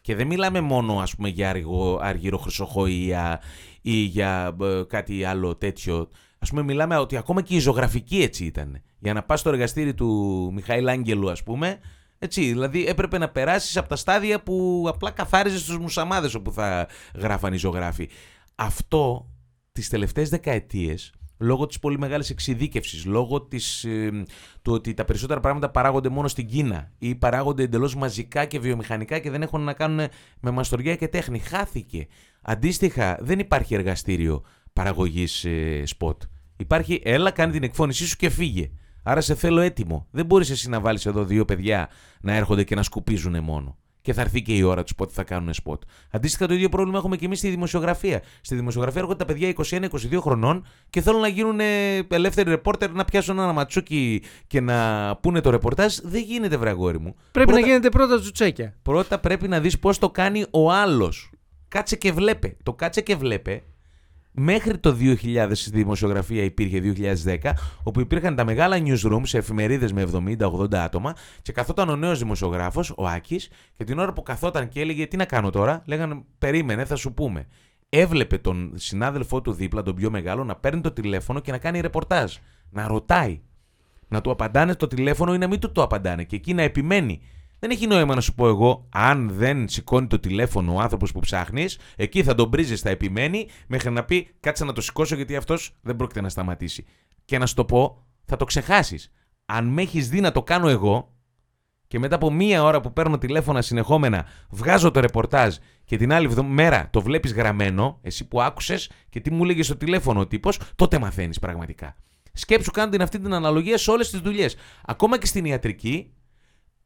Και δεν μιλάμε μόνο ας πούμε για αργο, αργύρο χρυσοχοΐα ή για ε, κάτι άλλο τέτοιο. Ας πούμε μιλάμε ότι ακόμα και η ζωγραφική έτσι ήταν. Για να πας στο εργαστήρι του Μιχαήλ Άγγελου ας πούμε, έτσι, δηλαδή έπρεπε να περάσεις από τα στάδια που απλά καθάριζες τους μουσαμάδες όπου θα γράφαν οι ζωγράφοι. Αυτό τις τελευταίες δεκαετίες λόγω της πολύ μεγάλης εξειδίκευσης, λόγω της, ε, του ότι τα περισσότερα πράγματα παράγονται μόνο στην Κίνα ή παράγονται εντελώς μαζικά και βιομηχανικά και δεν έχουν να κάνουν με μαστοριά και τέχνη. Χάθηκε. Αντίστοιχα, δεν υπάρχει εργαστήριο παραγωγής ε, σποτ. Υπάρχει, έλα, κάνει την εκφώνησή σου και φύγε. Άρα σε θέλω έτοιμο. Δεν μπορείς εσύ να βάλεις εδώ δύο παιδιά να έρχονται και να σκουπίζουν μόνο και θα έρθει και η ώρα τους πότε θα κάνουν σποτ. Αντίστοιχα, το ίδιο πρόβλημα έχουμε και εμείς στη δημοσιογραφία. Στη δημοσιογραφία έρχονται τα παιδιά 21-22 χρονών και θέλουν να γίνουν ελεύθεροι ρεπόρτερ, να πιάσουν ένα ματσούκι και να πούνε το ρεπορτάζ. Δεν γίνεται, βρε αγόρι μου. Πρέπει πρώτα, να γίνετε πρώτα τσουτσέκια. Πρώτα πρέπει να δεις πώς το κάνει ο άλλος. Κάτσε και βλέπε. Το κάτσε και βλέπε Μέχρι το 2000 στη δημοσιογραφία υπήρχε 2010, όπου υπήρχαν τα μεγάλα newsrooms σε εφημερίδες με 70-80 άτομα και καθόταν ο νέος δημοσιογράφος, ο Άκης, και την ώρα που καθόταν και έλεγε Τι να κάνω τώρα, λέγανε Περίμενε, θα σου πούμε. Έβλεπε τον συνάδελφό του δίπλα, τον πιο μεγάλο, να παίρνει το τηλέφωνο και να κάνει ρεπορτάζ. Να ρωτάει. Να του απαντάνε το τηλέφωνο ή να μην του το απαντάνε. Και εκεί να επιμένει. Δεν έχει νόημα να σου πω εγώ, αν δεν σηκώνει το τηλέφωνο ο άνθρωπος που ψάχνεις, εκεί θα τον πρίζεις, θα επιμένει, μέχρι να πει κάτσε να το σηκώσω γιατί αυτός δεν πρόκειται να σταματήσει. Και να σου το πω, θα το ξεχάσεις. Αν με έχεις δει να το κάνω εγώ, και μετά από μία ώρα που παίρνω τηλέφωνα συνεχόμενα, βγάζω το ρεπορτάζ και την άλλη μέρα το βλέπεις γραμμένο, εσύ που άκουσες και τι μου λέγε στο τηλέφωνο ο τύπος, τότε μαθαίνεις πραγματικά. Σκέψου κάνω την αυτή την αναλογία σε όλες τις δουλειές. Ακόμα και στην ιατρική,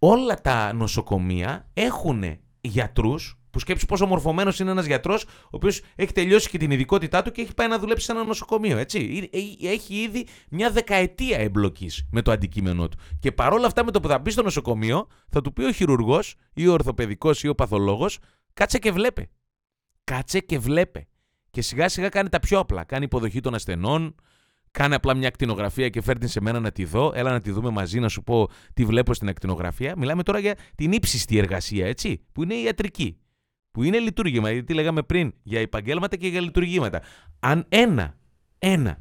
όλα τα νοσοκομεία έχουν γιατρούς που σκέψει πόσο μορφωμένος είναι ένας γιατρός, ο οποίος έχει τελειώσει και την ειδικότητά του και έχει πάει να δουλέψει σε ένα νοσοκομείο. Έτσι. Ε, έχει ήδη μια δεκαετία εμπλοκής με το αντικείμενό του. Και παρόλα αυτά, με το που θα μπει στο νοσοκομείο, θα του πει ο χειρουργός ή ο ορθοπαιδικός ή ο παθολόγος, κάτσε και βλέπε. Κάτσε και βλέπε. Και σιγά σιγά κάνει τα πιο απλά. Κάνει υποδοχή των ασθενών, Κάνε απλά μια ακτινογραφία και φέρνει σε μένα να τη δω. Έλα να τη δούμε μαζί, να σου πω τι βλέπω στην ακτινογραφία. Μιλάμε τώρα για την ύψιστη εργασία, έτσι, που είναι η ιατρική. Που είναι λειτουργήμα, γιατί λέγαμε πριν για επαγγέλματα και για λειτουργήματα. Αν ένα, ένα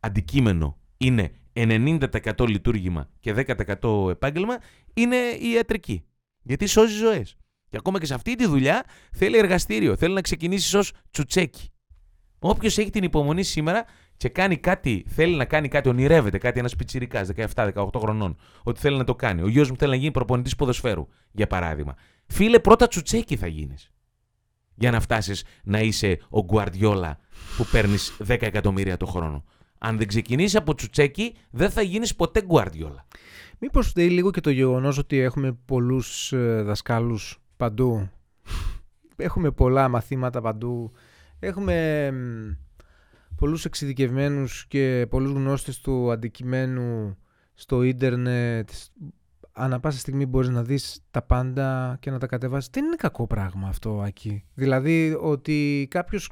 αντικείμενο είναι 90% λειτουργήμα και 10% επάγγελμα, είναι η ιατρική. Γιατί σώζει ζωές. Και ακόμα και σε αυτή τη δουλειά θέλει εργαστήριο. Θέλει να ξεκινήσεις ως τσουτσέκι. Όποιος έχει την υπομονή σήμερα και κάνει κάτι, θέλει να κάνει κάτι, ονειρεύεται κάτι ένας πιτσυρικά 17-18 χρονών, ότι θέλει να το κάνει. Ο γιος μου θέλει να γίνει προπονητής ποδοσφαίρου, για παράδειγμα. Φίλε, πρώτα τσουτσέκι θα γίνεις. Για να φτάσεις να είσαι ο Γκουαρδιόλα που παίρνεις 10 εκατομμύρια το χρόνο. Αν δεν ξεκινήσεις από τσουτσέκι, δεν θα γίνεις ποτέ Γκουαρδιόλα. Μήπως φταίει λίγο και το γεγονός ότι έχουμε πολλούς ε, δασκάλους παντού; έχουμε πολλά μαθήματα παντού. Έχουμε πολλούς εξειδικευμένους και πολλούς γνώστες του αντικειμένου στο ίντερνετ. Ανά πάσα στιγμή μπορείς να δεις τα πάντα και να τα κατεβάσεις. Δεν είναι κακό πράγμα αυτό, Ακή. Δηλαδή ότι κάποιος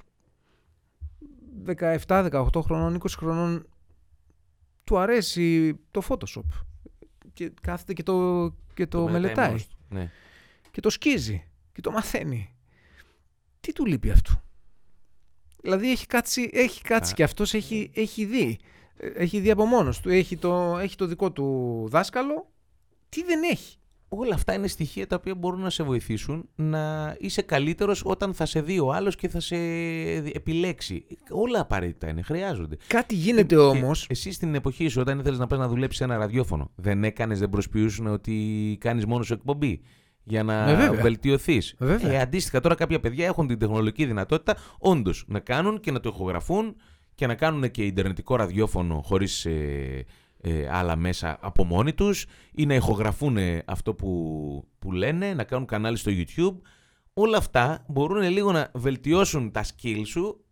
17, 18 χρονών, 20 χρονών του αρέσει το Photoshop και κάθεται και το, και το, μελετάει. Ναι. Και το σκίζει και το μαθαίνει. Τι του λείπει αυτού; Δηλαδή έχει κάτσει, έχει κάτσει και αυτός έχει, έχει δει. Έχει δει από μόνος του. Έχει το, έχει το δικό του δάσκαλο. Τι δεν έχει. Όλα αυτά είναι στοιχεία τα οποία μπορούν να σε βοηθήσουν να είσαι καλύτερος όταν θα σε δει ο άλλος και θα σε επιλέξει. Όλα απαραίτητα είναι, χρειάζονται. Κάτι γίνεται ε, όμως. Εσύ στην εποχή σου, όταν ήθελες να πας να δουλέψεις ένα ραδιόφωνο, δεν έκανες, δεν προσποιούσουν ότι κάνεις μόνος σου εκπομπή; Για να ε, βελτιωθείς. Ε, αντίστοιχα, τώρα κάποια παιδιά έχουν την τεχνολογική δυνατότητα όντως να κάνουν και να το ηχογραφούν και να κάνουν και ιντερνετικό ραδιόφωνο χωρίς ε, ε, άλλα μέσα από μόνοι τους ή να ηχογραφούν αυτό που, που λένε, να κάνουν κανάλι στο YouTube. Όλα αυτά μπορούν λίγο να βελτιώσουν τα skills σου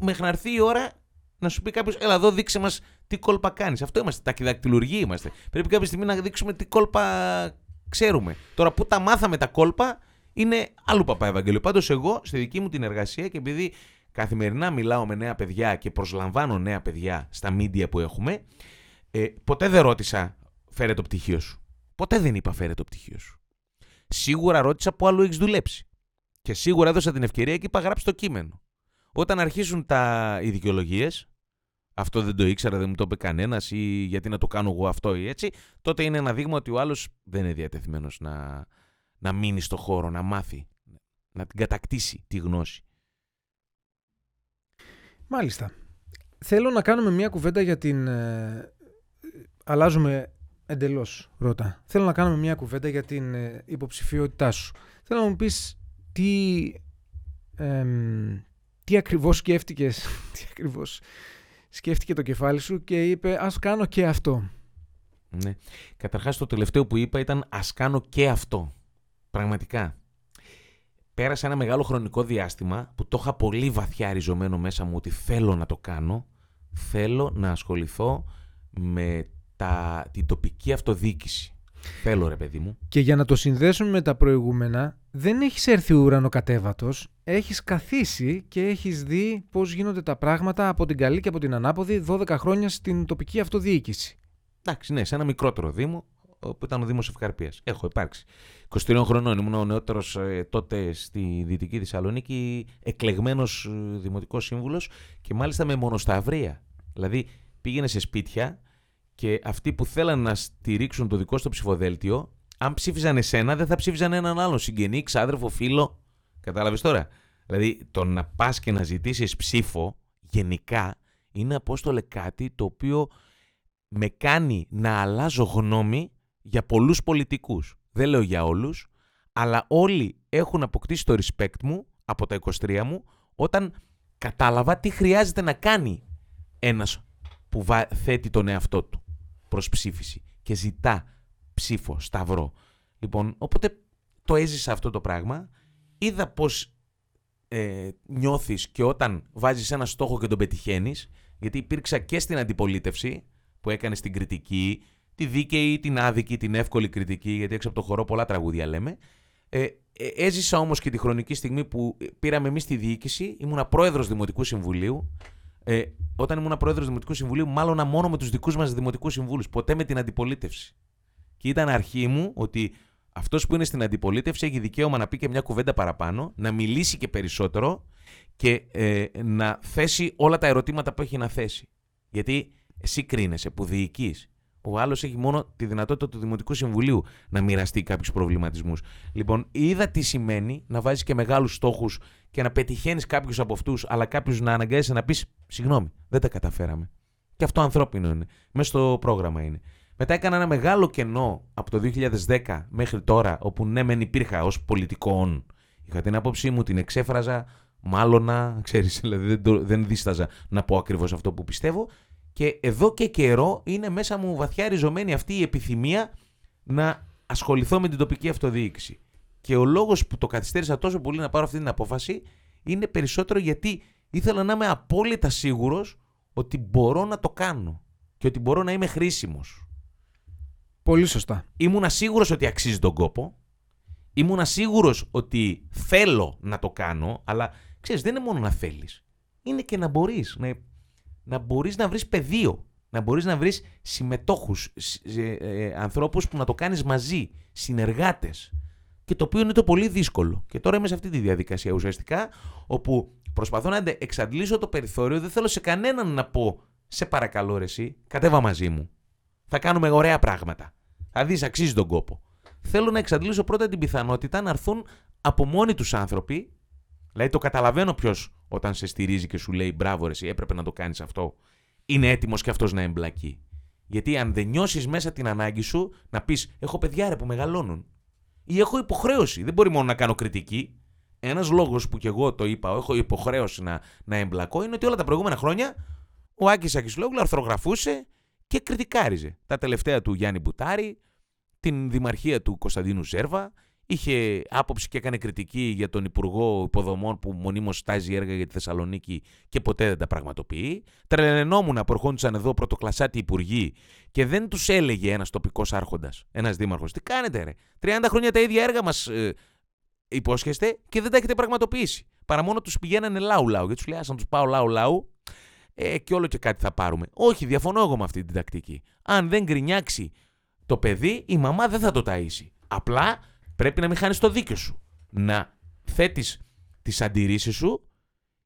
μέχρι να έρθει η ώρα να σου πει κάποιος, Ελά, εδώ δείξε μας τι κόλπα κάνεις. Αυτό είμαστε. Τα κηδακτηλουργοί είμαστε. Πρέπει κάποια στιγμή να δείξουμε τι κόλπα ξέρουμε. Τώρα που τα μάθαμε τα κόλπα είναι άλλου παπά Ευαγγελίου. Πάντως, εγώ στη δική μου την εργασία και επειδή καθημερινά μιλάω με νέα παιδιά και προσλαμβάνω νέα παιδιά στα μίντια που έχουμε, ε, ποτέ δεν ρώτησα φέρε το πτυχίο σου. Ποτέ δεν είπα φέρε το πτυχίο σου. Σίγουρα ρώτησα που άλλο έχεις δουλέψει. Και σίγουρα έδωσα την ευκαιρία και είπα γράψει το κείμενο. Όταν αρχίσουν τα οι δικαιολογίε, αυτό δεν το ήξερα, δεν μου το είπε κανένας ή γιατί να το κάνω εγώ αυτό ή έτσι, τότε είναι ένα δείγμα ότι ο άλλος δεν είναι διατεθειμένος να, να μείνει στο χώρο, να μάθει, να την κατακτήσει τη γνώση. Μάλιστα. Θέλω να κάνουμε μια κουβέντα για την... Ε, αλλάζουμε εντελώς, ρώτα. Θέλω να κάνουμε μια κουβέντα για την ε, υποψηφιότητά σου. Θέλω να μου πεις τι, ε, τι ακριβώς σκέφτηκες, τι ακριβώς σκέφτηκε το κεφάλι σου και είπε ας κάνω και αυτό. Ναι. Καταρχάς το τελευταίο που είπα ήταν ας κάνω και αυτό. Πραγματικά. Πέρασε ένα μεγάλο χρονικό διάστημα που το είχα πολύ βαθιά ριζωμένο μέσα μου ότι θέλω να το κάνω. Θέλω να ασχοληθώ με τα, την τοπική αυτοδιοίκηση. Θέλω ρε παιδί μου. Και για να το συνδέσουμε με τα προηγούμενα, δεν έχεις έρθει ουρανοκατέβατος, έχεις καθίσει και έχεις δει πώς γίνονται τα πράγματα από την καλή και από την ανάποδη 12 χρόνια στην τοπική αυτοδιοίκηση. Εντάξει, ναι, σε ένα μικρότερο δήμο, που ήταν ο Δήμος Ευκαρπίας. Έχω υπάρξει. 23 χρονών ήμουν ο νεότερος ε, τότε στη Δυτική Θεσσαλονίκη, εκλεγμένος ε, δημοτικός σύμβουλος και μάλιστα με μονοσταυρία. Δηλαδή πήγαινε σε σπίτια και αυτοί που θέλαν να στηρίξουν το δικό στο ψηφοδέλτιο, αν ψήφιζαν εσένα, δεν θα ψήφιζαν έναν άλλον συγγενή, ξάδερφο, φίλο. Κατάλαβες τώρα. Δηλαδή, το να πας και να ζητήσεις ψήφο γενικά είναι απόστολε κάτι το οποίο με κάνει να αλλάζω γνώμη για πολλούς πολιτικούς. Δεν λέω για όλους, αλλά όλοι έχουν αποκτήσει το respect μου από τα 23 μου όταν κατάλαβα τι χρειάζεται να κάνει ένας που θέτει τον εαυτό του προς ψήφιση και ζητά ψήφο, σταυρό. Λοιπόν, οπότε το έζησα αυτό το πράγμα, είδα πώς ε, νιώθεις και όταν βάζεις ένα στόχο και τον πετυχαίνεις, γιατί υπήρξα και στην αντιπολίτευση που έκανε την κριτική, τη δίκαιη, την άδικη, την εύκολη κριτική, γιατί έξω από το χορό πολλά τραγούδια λέμε. Ε, ε, έζησα όμως και τη χρονική στιγμή που πήραμε εμείς τη διοίκηση, ήμουνα πρόεδρος Δημοτικού Συμβουλίου. Ε, όταν ήμουν πρόεδρος Δημοτικού Συμβουλίου, μάλλον μόνο με τους δικούς μας Δημοτικούς Συμβούλους, ποτέ με την αντιπολίτευση. Και ήταν αρχή μου ότι αυτός που είναι στην αντιπολίτευση έχει δικαίωμα να πει και μια κουβέντα παραπάνω, να μιλήσει και περισσότερο και ε, να θέσει όλα τα ερωτήματα που έχει να θέσει. Γιατί εσύ κρίνεσαι που διοικείς. Ο άλλος έχει μόνο τη δυνατότητα του Δημοτικού Συμβουλίου να μοιραστεί κάποιους προβληματισμούς. Λοιπόν, είδα τι σημαίνει να βάζεις και μεγάλους στόχους και να πετυχαίνεις κάποιους από αυτούς, αλλά κάποιου να αναγκάζεσαι να πεις: Συγγνώμη, δεν τα καταφέραμε. Και αυτό ανθρώπινο είναι. Μέσα στο πρόγραμμα είναι. Μετά έκανα ένα μεγάλο κενό από το 2010 μέχρι τώρα, όπου ναι, μεν υπήρχα ως πολιτικών. Είχα την άποψή μου, την εξέφραζα, μάλλον να, ξέρεις, δηλαδή δεν, δεν δίσταζα να πω ακριβώς αυτό που πιστεύω και εδώ και καιρό είναι μέσα μου βαθιά ριζωμένη αυτή η επιθυμία να ασχοληθώ με την τοπική αυτοδιοίκηση. Και ο λόγος που το καθυστέρησα τόσο πολύ να πάρω αυτή την απόφαση είναι περισσότερο γιατί ήθελα να είμαι απόλυτα σίγουρος ότι μπορώ να το κάνω και ότι μπορώ να είμαι χρήσιμος. Πολύ σωστά. Ήμουνα σίγουρος ότι αξίζει τον κόπο. Ήμουνα σίγουρος ότι θέλω να το κάνω, αλλά ξέρεις δεν είναι μόνο να θέλεις. Είναι και να μπορείς να να μπορείς να βρεις πεδίο, να μπορείς να βρεις συμμετόχους, ε, ε, ανθρώπους που να το κάνεις μαζί, συνεργάτες. Και το οποίο είναι το πολύ δύσκολο. Και τώρα είμαι σε αυτή τη διαδικασία ουσιαστικά, όπου προσπαθώ να εξαντλήσω το περιθώριο, δεν θέλω σε κανέναν να πω «Σε παρακαλώ ρε εσύ, κατέβα μαζί μου. Θα κάνουμε ωραία πράγματα. Θα δεις, αξίζει τον κόπο». Θέλω να εξαντλήσω πρώτα την πιθανότητα να έρθουν από μόνοι τους άνθρωποι Δηλαδή το καταλαβαίνω ποιος όταν σε στηρίζει και σου λέει μπράβο, εσύ έπρεπε να το κάνεις αυτό, είναι έτοιμος και αυτός να εμπλακεί. Γιατί αν δεν νιώσεις μέσα την ανάγκη σου να πεις: Έχω παιδιά ρε που μεγαλώνουν. Ή έχω υποχρέωση. Δεν μπορεί μόνο να κάνω κριτική. Ένας λόγος που κι εγώ το είπα, έχω υποχρέωση να, να εμπλακώ, είναι ότι όλα τα προηγούμενα χρόνια ο Άκης Ακισλόγλου αρθρογραφούσε και κριτικάριζε. Τα τελευταία του Γιάννη Μπουτάρη, την δημαρχία του Κωνσταντίνου Ζέρβα, Είχε άποψη και έκανε κριτική για τον Υπουργό Υποδομών που μονίμως στάζει έργα για τη Θεσσαλονίκη και ποτέ δεν τα πραγματοποιεί. Τρελαινόμουν που ερχόντουσαν εδώ πρωτοκλασσάτοι υπουργοί και δεν τους έλεγε ένας τοπικός άρχοντας, ένας δήμαρχος. Τι κάνετε, ρε. 30 χρόνια τα ίδια έργα μας ε, υπόσχεστε και δεν τα έχετε πραγματοποιήσει. Παρά μόνο τους πηγαίνανε λαού-λαού. Γιατί τους λέει, να τους πάω λαού-λαού ε, και όλο και κάτι θα πάρουμε. Όχι, διαφωνώ εγώ με αυτή την τακτική. Αν δεν γκρινιάξει το παιδί, η μαμά δεν θα το ταΐσει. Απλά πρέπει να μην χάνεις το δίκιο σου. Να θέτεις τις αντιρρήσεις σου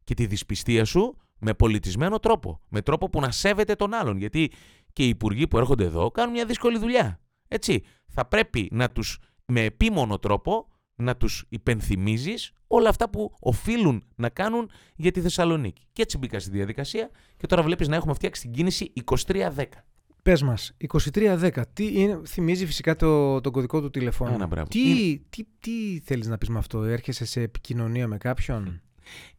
και τη δυσπιστία σου με πολιτισμένο τρόπο. Με τρόπο που να σέβεται τον άλλον. Γιατί και οι υπουργοί που έρχονται εδώ κάνουν μια δύσκολη δουλειά. Έτσι. Θα πρέπει να τους με επίμονο τρόπο να τους υπενθυμίζεις όλα αυτά που οφείλουν να κάνουν για τη Θεσσαλονίκη. Και έτσι μπήκα στη διαδικασία και τώρα βλέπεις να έχουμε φτιάξει την κίνηση 2310. Πες μας, 2310, τι είναι, θυμίζει φυσικά το, τον κωδικό του τηλεφώνου. Ένα μπράβο. Τι, τι, τι θέλεις να πεις με αυτό, έρχεσαι σε επικοινωνία με κάποιον;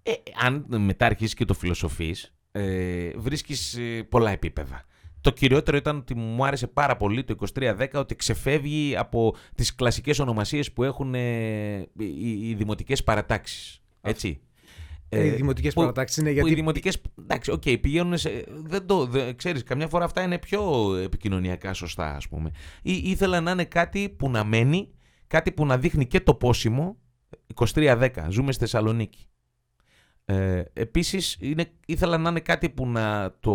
Ε, αν μετά αρχίσεις και το φιλοσοφείς, ε, βρίσκεις ε, πολλά επίπεδα. Το κυριότερο ήταν ότι μου άρεσε πάρα πολύ το 2310 ότι ξεφεύγει από τις κλασικές ονομασίες που έχουν ε, οι, οι δημοτικές παρατάξεις. Έτσι. Ε, οι δημοτικές που- παρατάξεις είναι που γιατί... Οι δημοτικές, εντάξει, οκ, πηγαίνουν σε... Δεν το, δεν, ξέρεις, καμιά φορά αυτά είναι πιο επικοινωνιακά σωστά, ας πούμε. Ή, ήθελα να είναι κάτι που να μένει, κάτι που να δείχνει και το πόσιμο, 2310, ζούμε στη Θεσσαλονίκη. Ε, επίσης, είναι, ήθελα να είναι κάτι που να το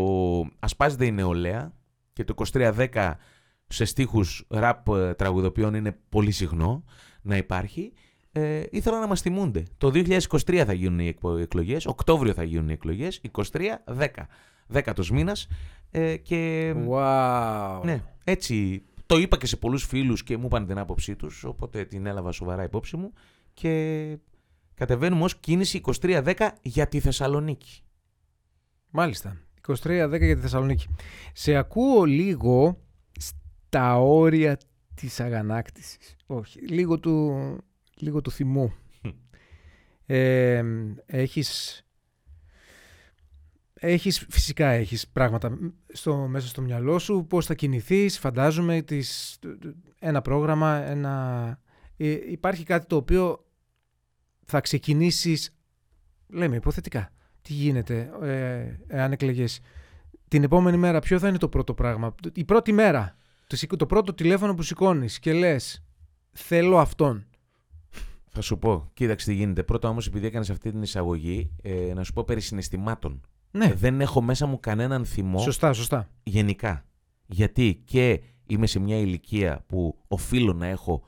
ασπάζεται η νεολαία και το 2310 σε στίχους ραπ ε, τραγουδοποιών είναι πολύ συχνό να υπάρχει. Ε, ήθελα να μας θυμούνται. Το 2023 θα γίνουν οι εκπο- εκλογές, Οκτώβριο θα γίνουν οι εκλογές, 23-10. Δέκατος μήνας ε, και... Wow. Ναι, έτσι. Το είπα και σε πολλούς φίλους και μου είπαν την άποψή τους, οπότε την έλαβα σοβαρά υπόψη μου και κατεβαίνουμε ως κίνηση 23-10 για τη Θεσσαλονίκη. Μάλιστα. 23-10 για τη Θεσσαλονίκη. Σε ακούω λίγο στα όρια της αγανάκτησης. Όχι, λίγο του, λίγο του θυμού. ε, έχεις, έχεις, φυσικά έχεις πράγματα στο, μέσα στο μυαλό σου, πώς θα κινηθείς, φαντάζομαι, τις, ένα πρόγραμμα, ένα... Ε, υπάρχει κάτι το οποίο θα ξεκινήσεις, λέμε υποθετικά, τι γίνεται ε, εάν εκλεγείς. Την επόμενη μέρα ποιο θα είναι το πρώτο πράγμα; Η πρώτη μέρα, το, σηκ- το πρώτο τηλέφωνο που σηκώνεις και λες θέλω αυτόν. Θα σου πω, κοίταξε τι γίνεται. Πρώτα όμως επειδή έκανες αυτή την εισαγωγή, ε, να σου πω περί συναισθημάτων. Ναι, Δεν έχω μέσα μου κανέναν θυμό σωστά, σωστά. γενικά. Γιατί και είμαι σε μια ηλικία που οφείλω να έχω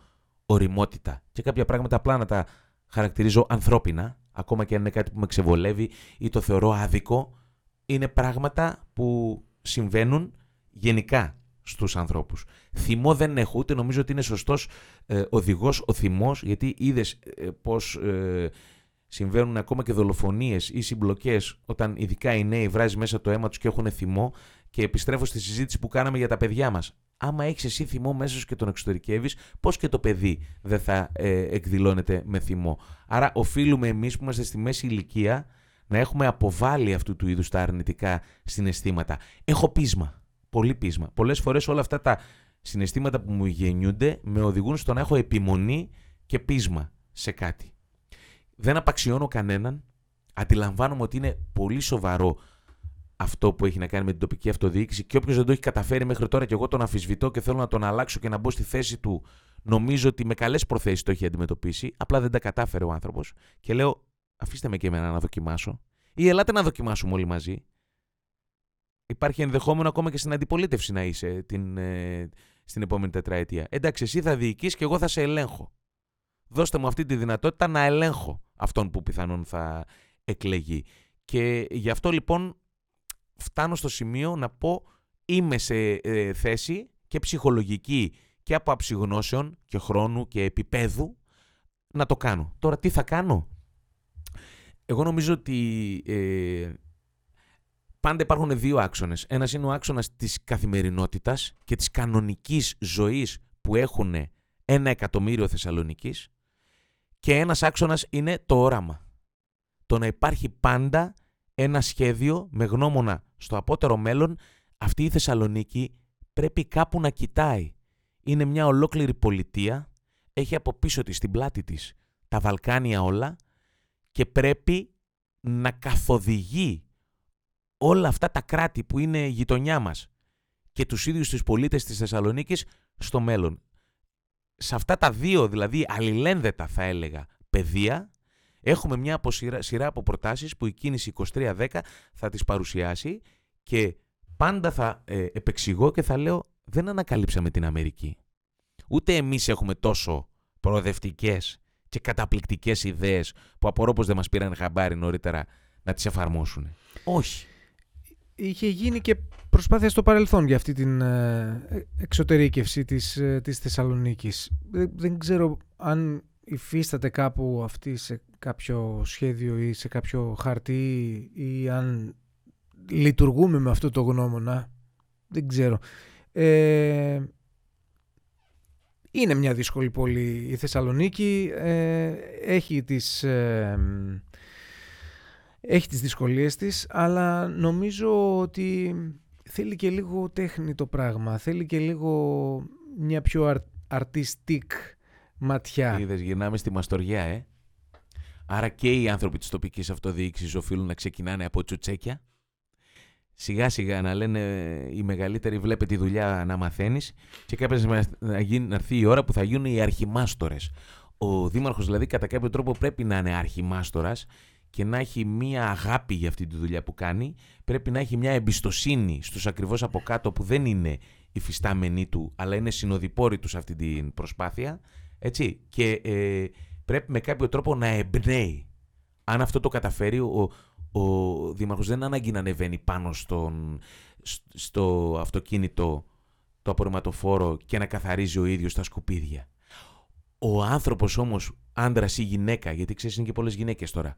οριμότητα και κάποια πράγματα απλά να τα χαρακτηρίζω ανθρώπινα, ακόμα και αν είναι κάτι που με ξεβολεύει ή το θεωρώ άδικο, είναι πράγματα που συμβαίνουν γενικά στους ανθρώπους. Θυμό δεν έχω, ούτε νομίζω ότι είναι σωστός ε, οδηγός ο θυμός, γιατί είδες ε, πώς ε, συμβαίνουν ακόμα και δολοφονίες ή συμπλοκές όταν ειδικά οι νέοι βράζει μέσα το αίμα τους και έχουν θυμό και επιστρέφω στη συζήτηση που κάναμε για τα παιδιά μας. Άμα έχεις εσύ θυμό μέσα σου και τον εξωτερικεύεις, πώς και το παιδί δεν θα ε, εκδηλώνεται με θυμό. Άρα οφείλουμε εμείς που είμαστε στη μέση ηλικία να έχουμε αποβάλει αυτού του είδους τα αρνητικά συναισθήματα. Έχω πείσμα, πολύ πείσμα. Πολλές φορές όλα αυτά τα συναισθήματα που μου γεννιούνται με οδηγούν στο να έχω επιμονή και πείσμα σε κάτι. Δεν απαξιώνω κανέναν. Αντιλαμβάνομαι ότι είναι πολύ σοβαρό αυτό που έχει να κάνει με την τοπική αυτοδιοίκηση και όποιος δεν το έχει καταφέρει μέχρι τώρα και εγώ τον αμφισβητώ και θέλω να τον αλλάξω και να μπω στη θέση του, νομίζω ότι με καλές προθέσεις το έχει αντιμετωπίσει. Απλά δεν τα κατάφερε ο άνθρωπος. Και λέω, αφήστε με και εμένα να δοκιμάσω. Ή ελάτε να δοκιμάσουμε όλοι μαζί. Υπάρχει ενδεχόμενο ακόμα και στην αντιπολίτευση να είσαι την, ε, στην επόμενη τετραετία. Εντάξει, εσύ θα διοικείς και εγώ θα σε ελέγχω. Δώστε μου αυτή τη δυνατότητα να ελέγχω αυτόν που πιθανόν θα εκλεγεί. Και γι' αυτό λοιπόν φτάνω στο σημείο να πω είμαι σε ε, θέση και ψυχολογική και από αψυγνώσεων και χρόνου και επίπεδου να το κάνω. Τώρα τι θα κάνω; Εγώ νομίζω ότι ε, πάντα υπάρχουν δύο άξονες. Ένας είναι ο άξονας της καθημερινότητας και της κανονικής ζωής που έχουν ένα εκατομμύριο Θεσσαλονικής και ένας άξονας είναι το όραμα. Το να υπάρχει πάντα ένα σχέδιο με γνώμονα στο απότερο μέλλον αυτή η Θεσσαλονίκη πρέπει κάπου να κοιτάει. Είναι μια ολόκληρη πολιτεία, έχει από πίσω της, στην πλάτη της, τα Βαλκάνια όλα και πρέπει να καθοδηγεί όλα αυτά τα κράτη που είναι η γειτονιά μας και τους ίδιους τους πολίτες της Θεσσαλονίκης στο μέλλον. Σε αυτά τα δύο δηλαδή αλληλένδετα θα έλεγα παιδεία. Έχουμε μια σειρά, σειρά από προτάσεις που η κίνηση 2310 θα τις παρουσιάσει και πάντα θα ε, επεξηγώ και θα λέω δεν ανακαλύψαμε την Αμερική. Ούτε εμείς έχουμε τόσο προοδευτικές και καταπληκτικές ιδέες που απορώ πως δεν μας πήραν χαμπάρι νωρίτερα να τις εφαρμόσουν. Όχι. Είχε γίνει και προσπάθεια στο παρελθόν για αυτή την ε, εξωτερήκευση της, ε, της Θεσσαλονίκης. Δεν, ξέρω αν υφίσταται κάπου αυτή σε κάποιο σχέδιο ή σε κάποιο χαρτί ή αν λειτουργούμε με αυτό το γνώμονα. Δεν ξέρω. Ε, είναι μια δύσκολη πόλη η Θεσσαλονίκη. Ε, έχει τις... Ε, έχει τις δυσκολίες της, αλλά νομίζω ότι θέλει και λίγο τέχνη το πράγμα. Θέλει και λίγο μια πιο αρτιστικ ματιά. Είδες, γυρνάμε στη μαστοριά, ε. Άρα και οι άνθρωποι της τοπικής αυτοδιοίκησης οφείλουν να ξεκινάνε από τσουτσέκια σιγά σιγά να λένε οι μεγαλύτεροι βλέπετε τη δουλειά να μαθαίνεις και κάποια να, γίνει, να έρθει η ώρα που θα γίνουν οι αρχιμάστορε. Ο Δήμαρχος δηλαδή κατά κάποιο τρόπο πρέπει να είναι αρχιμάστορα και να έχει μία αγάπη για αυτή τη δουλειά που κάνει. Πρέπει να έχει μια εμπιστοσύνη στους ακριβώς από κάτω που δεν είναι οι φυστάμενοι του αλλά είναι συνοδοιπόροι τους σε αυτή την προσπάθεια. Έτσι. Και ε, πρέπει με κάποιο τρόπο να εμπνέει. Αν αυτό το καταφέρει, ο, ο δήμαρχος δεν ανάγκη να ανεβαίνει πάνω στον, στο αυτοκίνητο το απορριμματοφόρο και να καθαρίζει ο ίδιος τα σκουπίδια. Ο άνθρωπος όμως, άντρας ή γυναίκα, γιατί ξέρεις είναι και πολλές γυναίκες τώρα,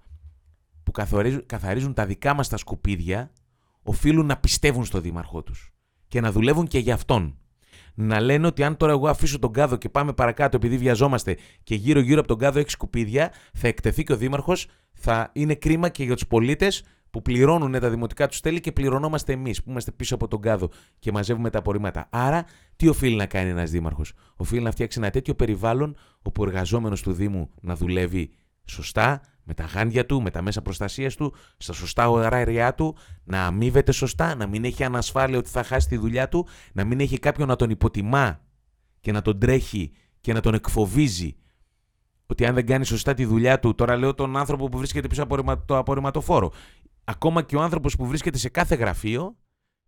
που καθαρίζουν, καθαρίζουν τα δικά μας τα σκουπίδια, οφείλουν να πιστεύουν στο δήμαρχό τους και να δουλεύουν και για αυτόν να λένε ότι αν τώρα εγώ αφήσω τον κάδο και πάμε παρακάτω επειδή βιαζόμαστε και γύρω-γύρω από τον κάδο έχει σκουπίδια, θα εκτεθεί και ο Δήμαρχος, θα είναι κρίμα και για τους πολίτες που πληρώνουν τα δημοτικά τους τέλη και πληρωνόμαστε εμείς που είμαστε πίσω από τον κάδο και μαζεύουμε τα απορρίμματα. Άρα, τι οφείλει να κάνει ένας Δήμαρχος, Οφείλει να φτιάξει ένα τέτοιο περιβάλλον όπου ο εργαζόμενος του Δήμου να δουλεύει σωστά, με τα γάντια του, με τα μέσα προστασίας του, στα σωστά ωράρια του, να αμείβεται σωστά, να μην έχει ανασφάλεια ότι θα χάσει τη δουλειά του, να μην έχει κάποιον να τον υποτιμά και να τον τρέχει και να τον εκφοβίζει. Ότι αν δεν κάνει σωστά τη δουλειά του, τώρα λέω τον άνθρωπο που βρίσκεται πίσω από το απορριμματοφόρο, ακόμα και ο άνθρωπος που βρίσκεται σε κάθε γραφείο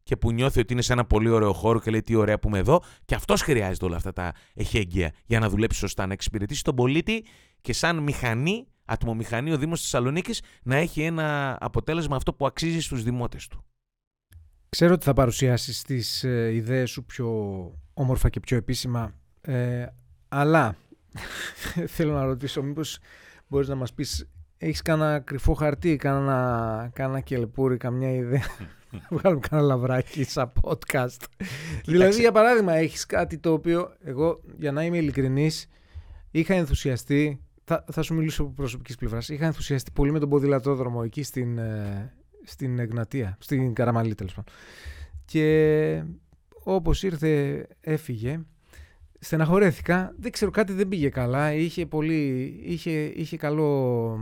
και που νιώθει ότι είναι σε ένα πολύ ωραίο χώρο και λέει τι ωραία που είμαι εδώ, και αυτός χρειάζεται όλα αυτά τα εχέγγυα για να δουλέψει σωστά, να εξυπηρετήσει τον πολίτη και σαν μηχανή ατμομηχανή ο Δήμος Θεσσαλονίκης να έχει ένα αποτέλεσμα αυτό που αξίζει στους δημότες του. Ξέρω ότι θα παρουσιάσεις τις ε, ιδέες σου πιο όμορφα και πιο επίσημα, ε, αλλά θέλω να ρωτήσω μήπως μπορείς να μας πεις έχεις κάνα κρυφό χαρτί, κάνα, κάνα κελπούρι, καμιά ιδέα. Βγάλουμε κάνα λαβράκι σαν podcast. δηλαδή, για παράδειγμα, έχεις κάτι το οποίο εγώ, για να είμαι ειλικρινής, είχα ενθουσιαστεί θα, θα σου μιλήσω από προσωπικής πλευράς. Είχα ενθουσιαστεί πολύ με τον ποδηλατόδρομο εκεί στην, ε, στην Εγνατία, στην Καραμαλή τέλος πάντων. Και όπως ήρθε, έφυγε. Στεναχωρέθηκα. Δεν ξέρω, κάτι δεν πήγε καλά. Είχε πολύ. είχε, είχε καλό.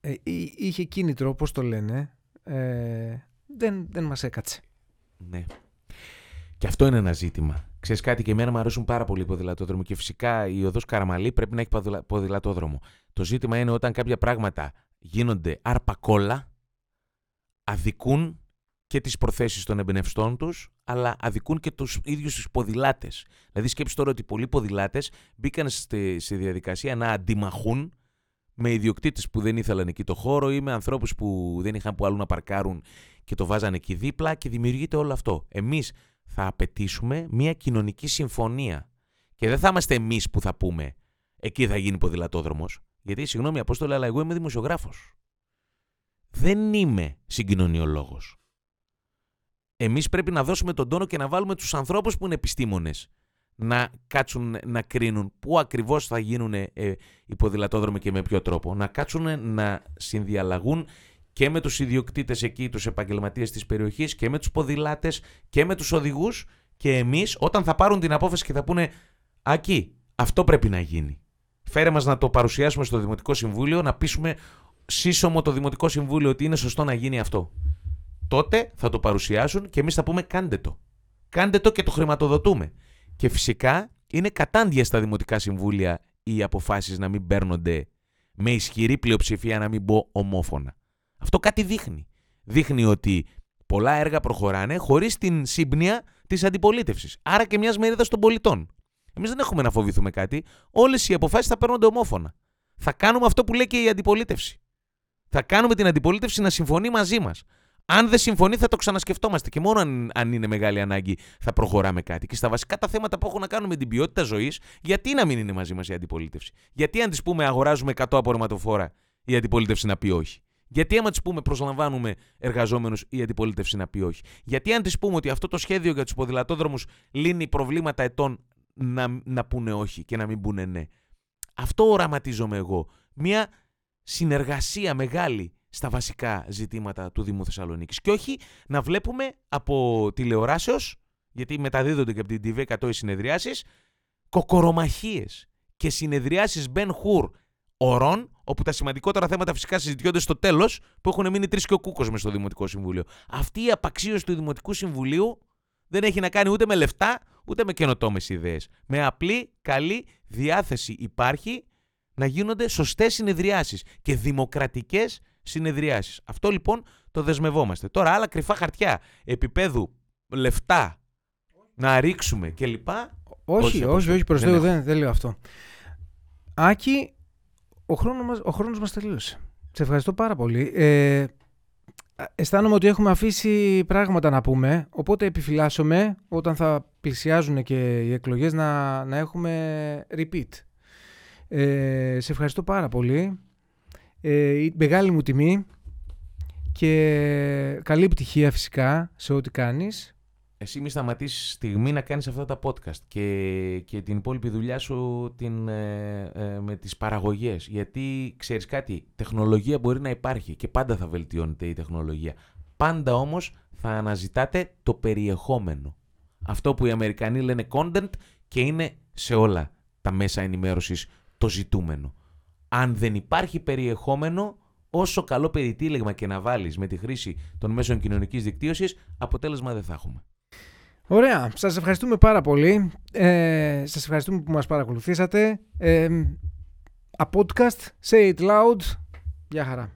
Ε, είχε κίνητρο, πώς το λένε. Ε, δεν, δεν μας έκατσε. Ναι. Και αυτό είναι ένα ζήτημα. Ξέρεις κάτι, και εμένα μου αρέσουν πάρα πολύ οι ποδηλατόδρομοι και φυσικά η οδός Καραμαλή πρέπει να έχει ποδηλατόδρομο. Το ζήτημα είναι όταν κάποια πράγματα γίνονται άρπα αδικούν και τις προθέσεις των εμπνευστών τους, αλλά αδικούν και τους ίδιους τους ποδηλάτες. Δηλαδή, σκέψτε τώρα ότι πολλοί ποδηλάτες μπήκαν στη, στη διαδικασία να αντιμαχούν με ιδιοκτήτες που δεν ήθελαν εκεί το χώρο ή με ανθρώπους που δεν είχαν που αλλού να παρκάρουν και το βάζανε εκεί δίπλα και δημιουργείται όλο αυτό. Εμείς θα απαιτήσουμε μια κοινωνική συμφωνία. Και δεν θα είμαστε εμείς που θα πούμε εκεί θα γίνει ποδηλατόδρομος. Γιατί, συγγνώμη, Απόστολε, αλλά εγώ είμαι δημοσιογράφος. Δεν είμαι συγκοινωνιολόγος. Εμείς πρέπει να δώσουμε τον τόνο και να βάλουμε τους ανθρώπους που είναι επιστήμονες να κάτσουν να κρίνουν πού ακριβώς θα γίνουν ε, οι ποδηλατόδρομοι και με ποιο τρόπο. Να κάτσουν να συνδιαλλαγούν και με τους ιδιοκτήτες εκεί, τους επαγγελματίες της περιοχής και με τους ποδηλάτες και με τους οδηγούς και εμείς όταν θα πάρουν την απόφαση και θα πούνε «Ακή, αυτό πρέπει να γίνει». Φέρε μας να το παρουσιάσουμε στο Δημοτικό Συμβούλιο, να πείσουμε σύσσωμο το Δημοτικό Συμβούλιο ότι είναι σωστό να γίνει αυτό. Τότε θα το παρουσιάσουν και εμείς θα πούμε κάντε το. Κάντε το και το χρηματοδοτούμε. Και φυσικά είναι κατάντια στα Δημοτικά Συμβούλια οι αποφάσεις να μην παίρνονται με ισχυρή πλειοψηφία, να μην πω ομόφωνα. Αυτό κάτι δείχνει. Δείχνει ότι πολλά έργα προχωράνε χωρίς την σύμπνοια της αντιπολίτευσης. Άρα και μιας μερίδας των πολιτών. Εμείς δεν έχουμε να φοβηθούμε κάτι. Όλες οι αποφάσεις θα παίρνονται ομόφωνα. Θα κάνουμε αυτό που λέει και η αντιπολίτευση. Θα κάνουμε την αντιπολίτευση να συμφωνεί μαζί μας. Αν δεν συμφωνεί, θα το ξανασκεφτόμαστε και μόνο αν, αν είναι μεγάλη ανάγκη θα προχωράμε κάτι. Και στα βασικά τα θέματα που έχουν να κάνουν με την ποιότητα ζωής, γιατί να μην είναι μαζί μας η αντιπολίτευση; Γιατί αν της πούμε αγοράζουμε 100 απορριμματοφόρα, η αντιπολίτευση να πει όχι; Γιατί άμα της πούμε προσλαμβάνουμε εργαζόμενους, η αντιπολίτευση να πει όχι; Γιατί αν της πούμε ότι αυτό το σχέδιο για τους ποδηλατόδρομους λύνει προβλήματα ετών, να, να πούνε όχι και να μην πούνε ναι; Αυτό οραματίζομαι εγώ. Μια συνεργασία μεγάλη στα βασικά ζητήματα του Δήμου Θεσσαλονίκης. Και όχι να βλέπουμε από τηλεοράσεως, γιατί μεταδίδονται και από την TV100 οι συνεδριάσεις, κοκορομαχίες και συνεδριάσεις Ben Hur ορών, όπου τα σημαντικότερα θέματα φυσικά συζητιόνται στο τέλος, που έχουν μείνει τρεις και ο κούκος μες στο Δημοτικό Συμβούλιο. Αυτή η απαξίωση του Δημοτικού Συμβουλίου δεν έχει να κάνει ούτε με λεφτά, ούτε με καινοτόμες ιδέες. Με απλή, καλή διάθεση υπάρχει να γίνονται σωστές συνεδριάσεις και δημοκρατικές συνεδριάσεις. Αυτό λοιπόν το δεσμευόμαστε. Τώρα άλλα κρυφά χαρτιά επίπεδου λεφτά να ρίξουμε κλπ. Όχι, όχι, όχι, προς δεν, δεν, δεν λέω αυτό. Άκη, ο χρόνος μας, ο χρόνος μας τελείωσε. Σε ευχαριστώ πάρα πολύ. Ε, αισθάνομαι ότι έχουμε αφήσει πράγματα να πούμε, οπότε επιφυλάσσομαι όταν θα πλησιάζουν και οι εκλογές να, να έχουμε repeat. Ε, σε ευχαριστώ πάρα πολύ. Ε, μεγάλη μου τιμή και καλή επιτυχία φυσικά σε ό,τι κάνεις. Εσύ μη σταματήσεις στιγμή να κάνεις αυτά τα podcast και, και την υπόλοιπη δουλειά σου την, ε, ε, με τις παραγωγές. Γιατί ξέρεις κάτι, τεχνολογία μπορεί να υπάρχει και πάντα θα βελτιώνεται η τεχνολογία. Πάντα όμως θα αναζητάτε το περιεχόμενο. Αυτό που οι Αμερικανοί λένε content και είναι σε όλα τα μέσα ενημέρωσης το ζητούμενο. Αν δεν υπάρχει περιεχόμενο, όσο καλό περιτύλιγμα και να βάλεις με τη χρήση των μέσων κοινωνικής δικτύωσης, αποτέλεσμα δεν θα έχουμε. Ωραία. Σας ευχαριστούμε πάρα πολύ. Ε, σας ευχαριστούμε που μας παρακολουθήσατε. Ε, a podcast, say it loud. Γεια χαρά.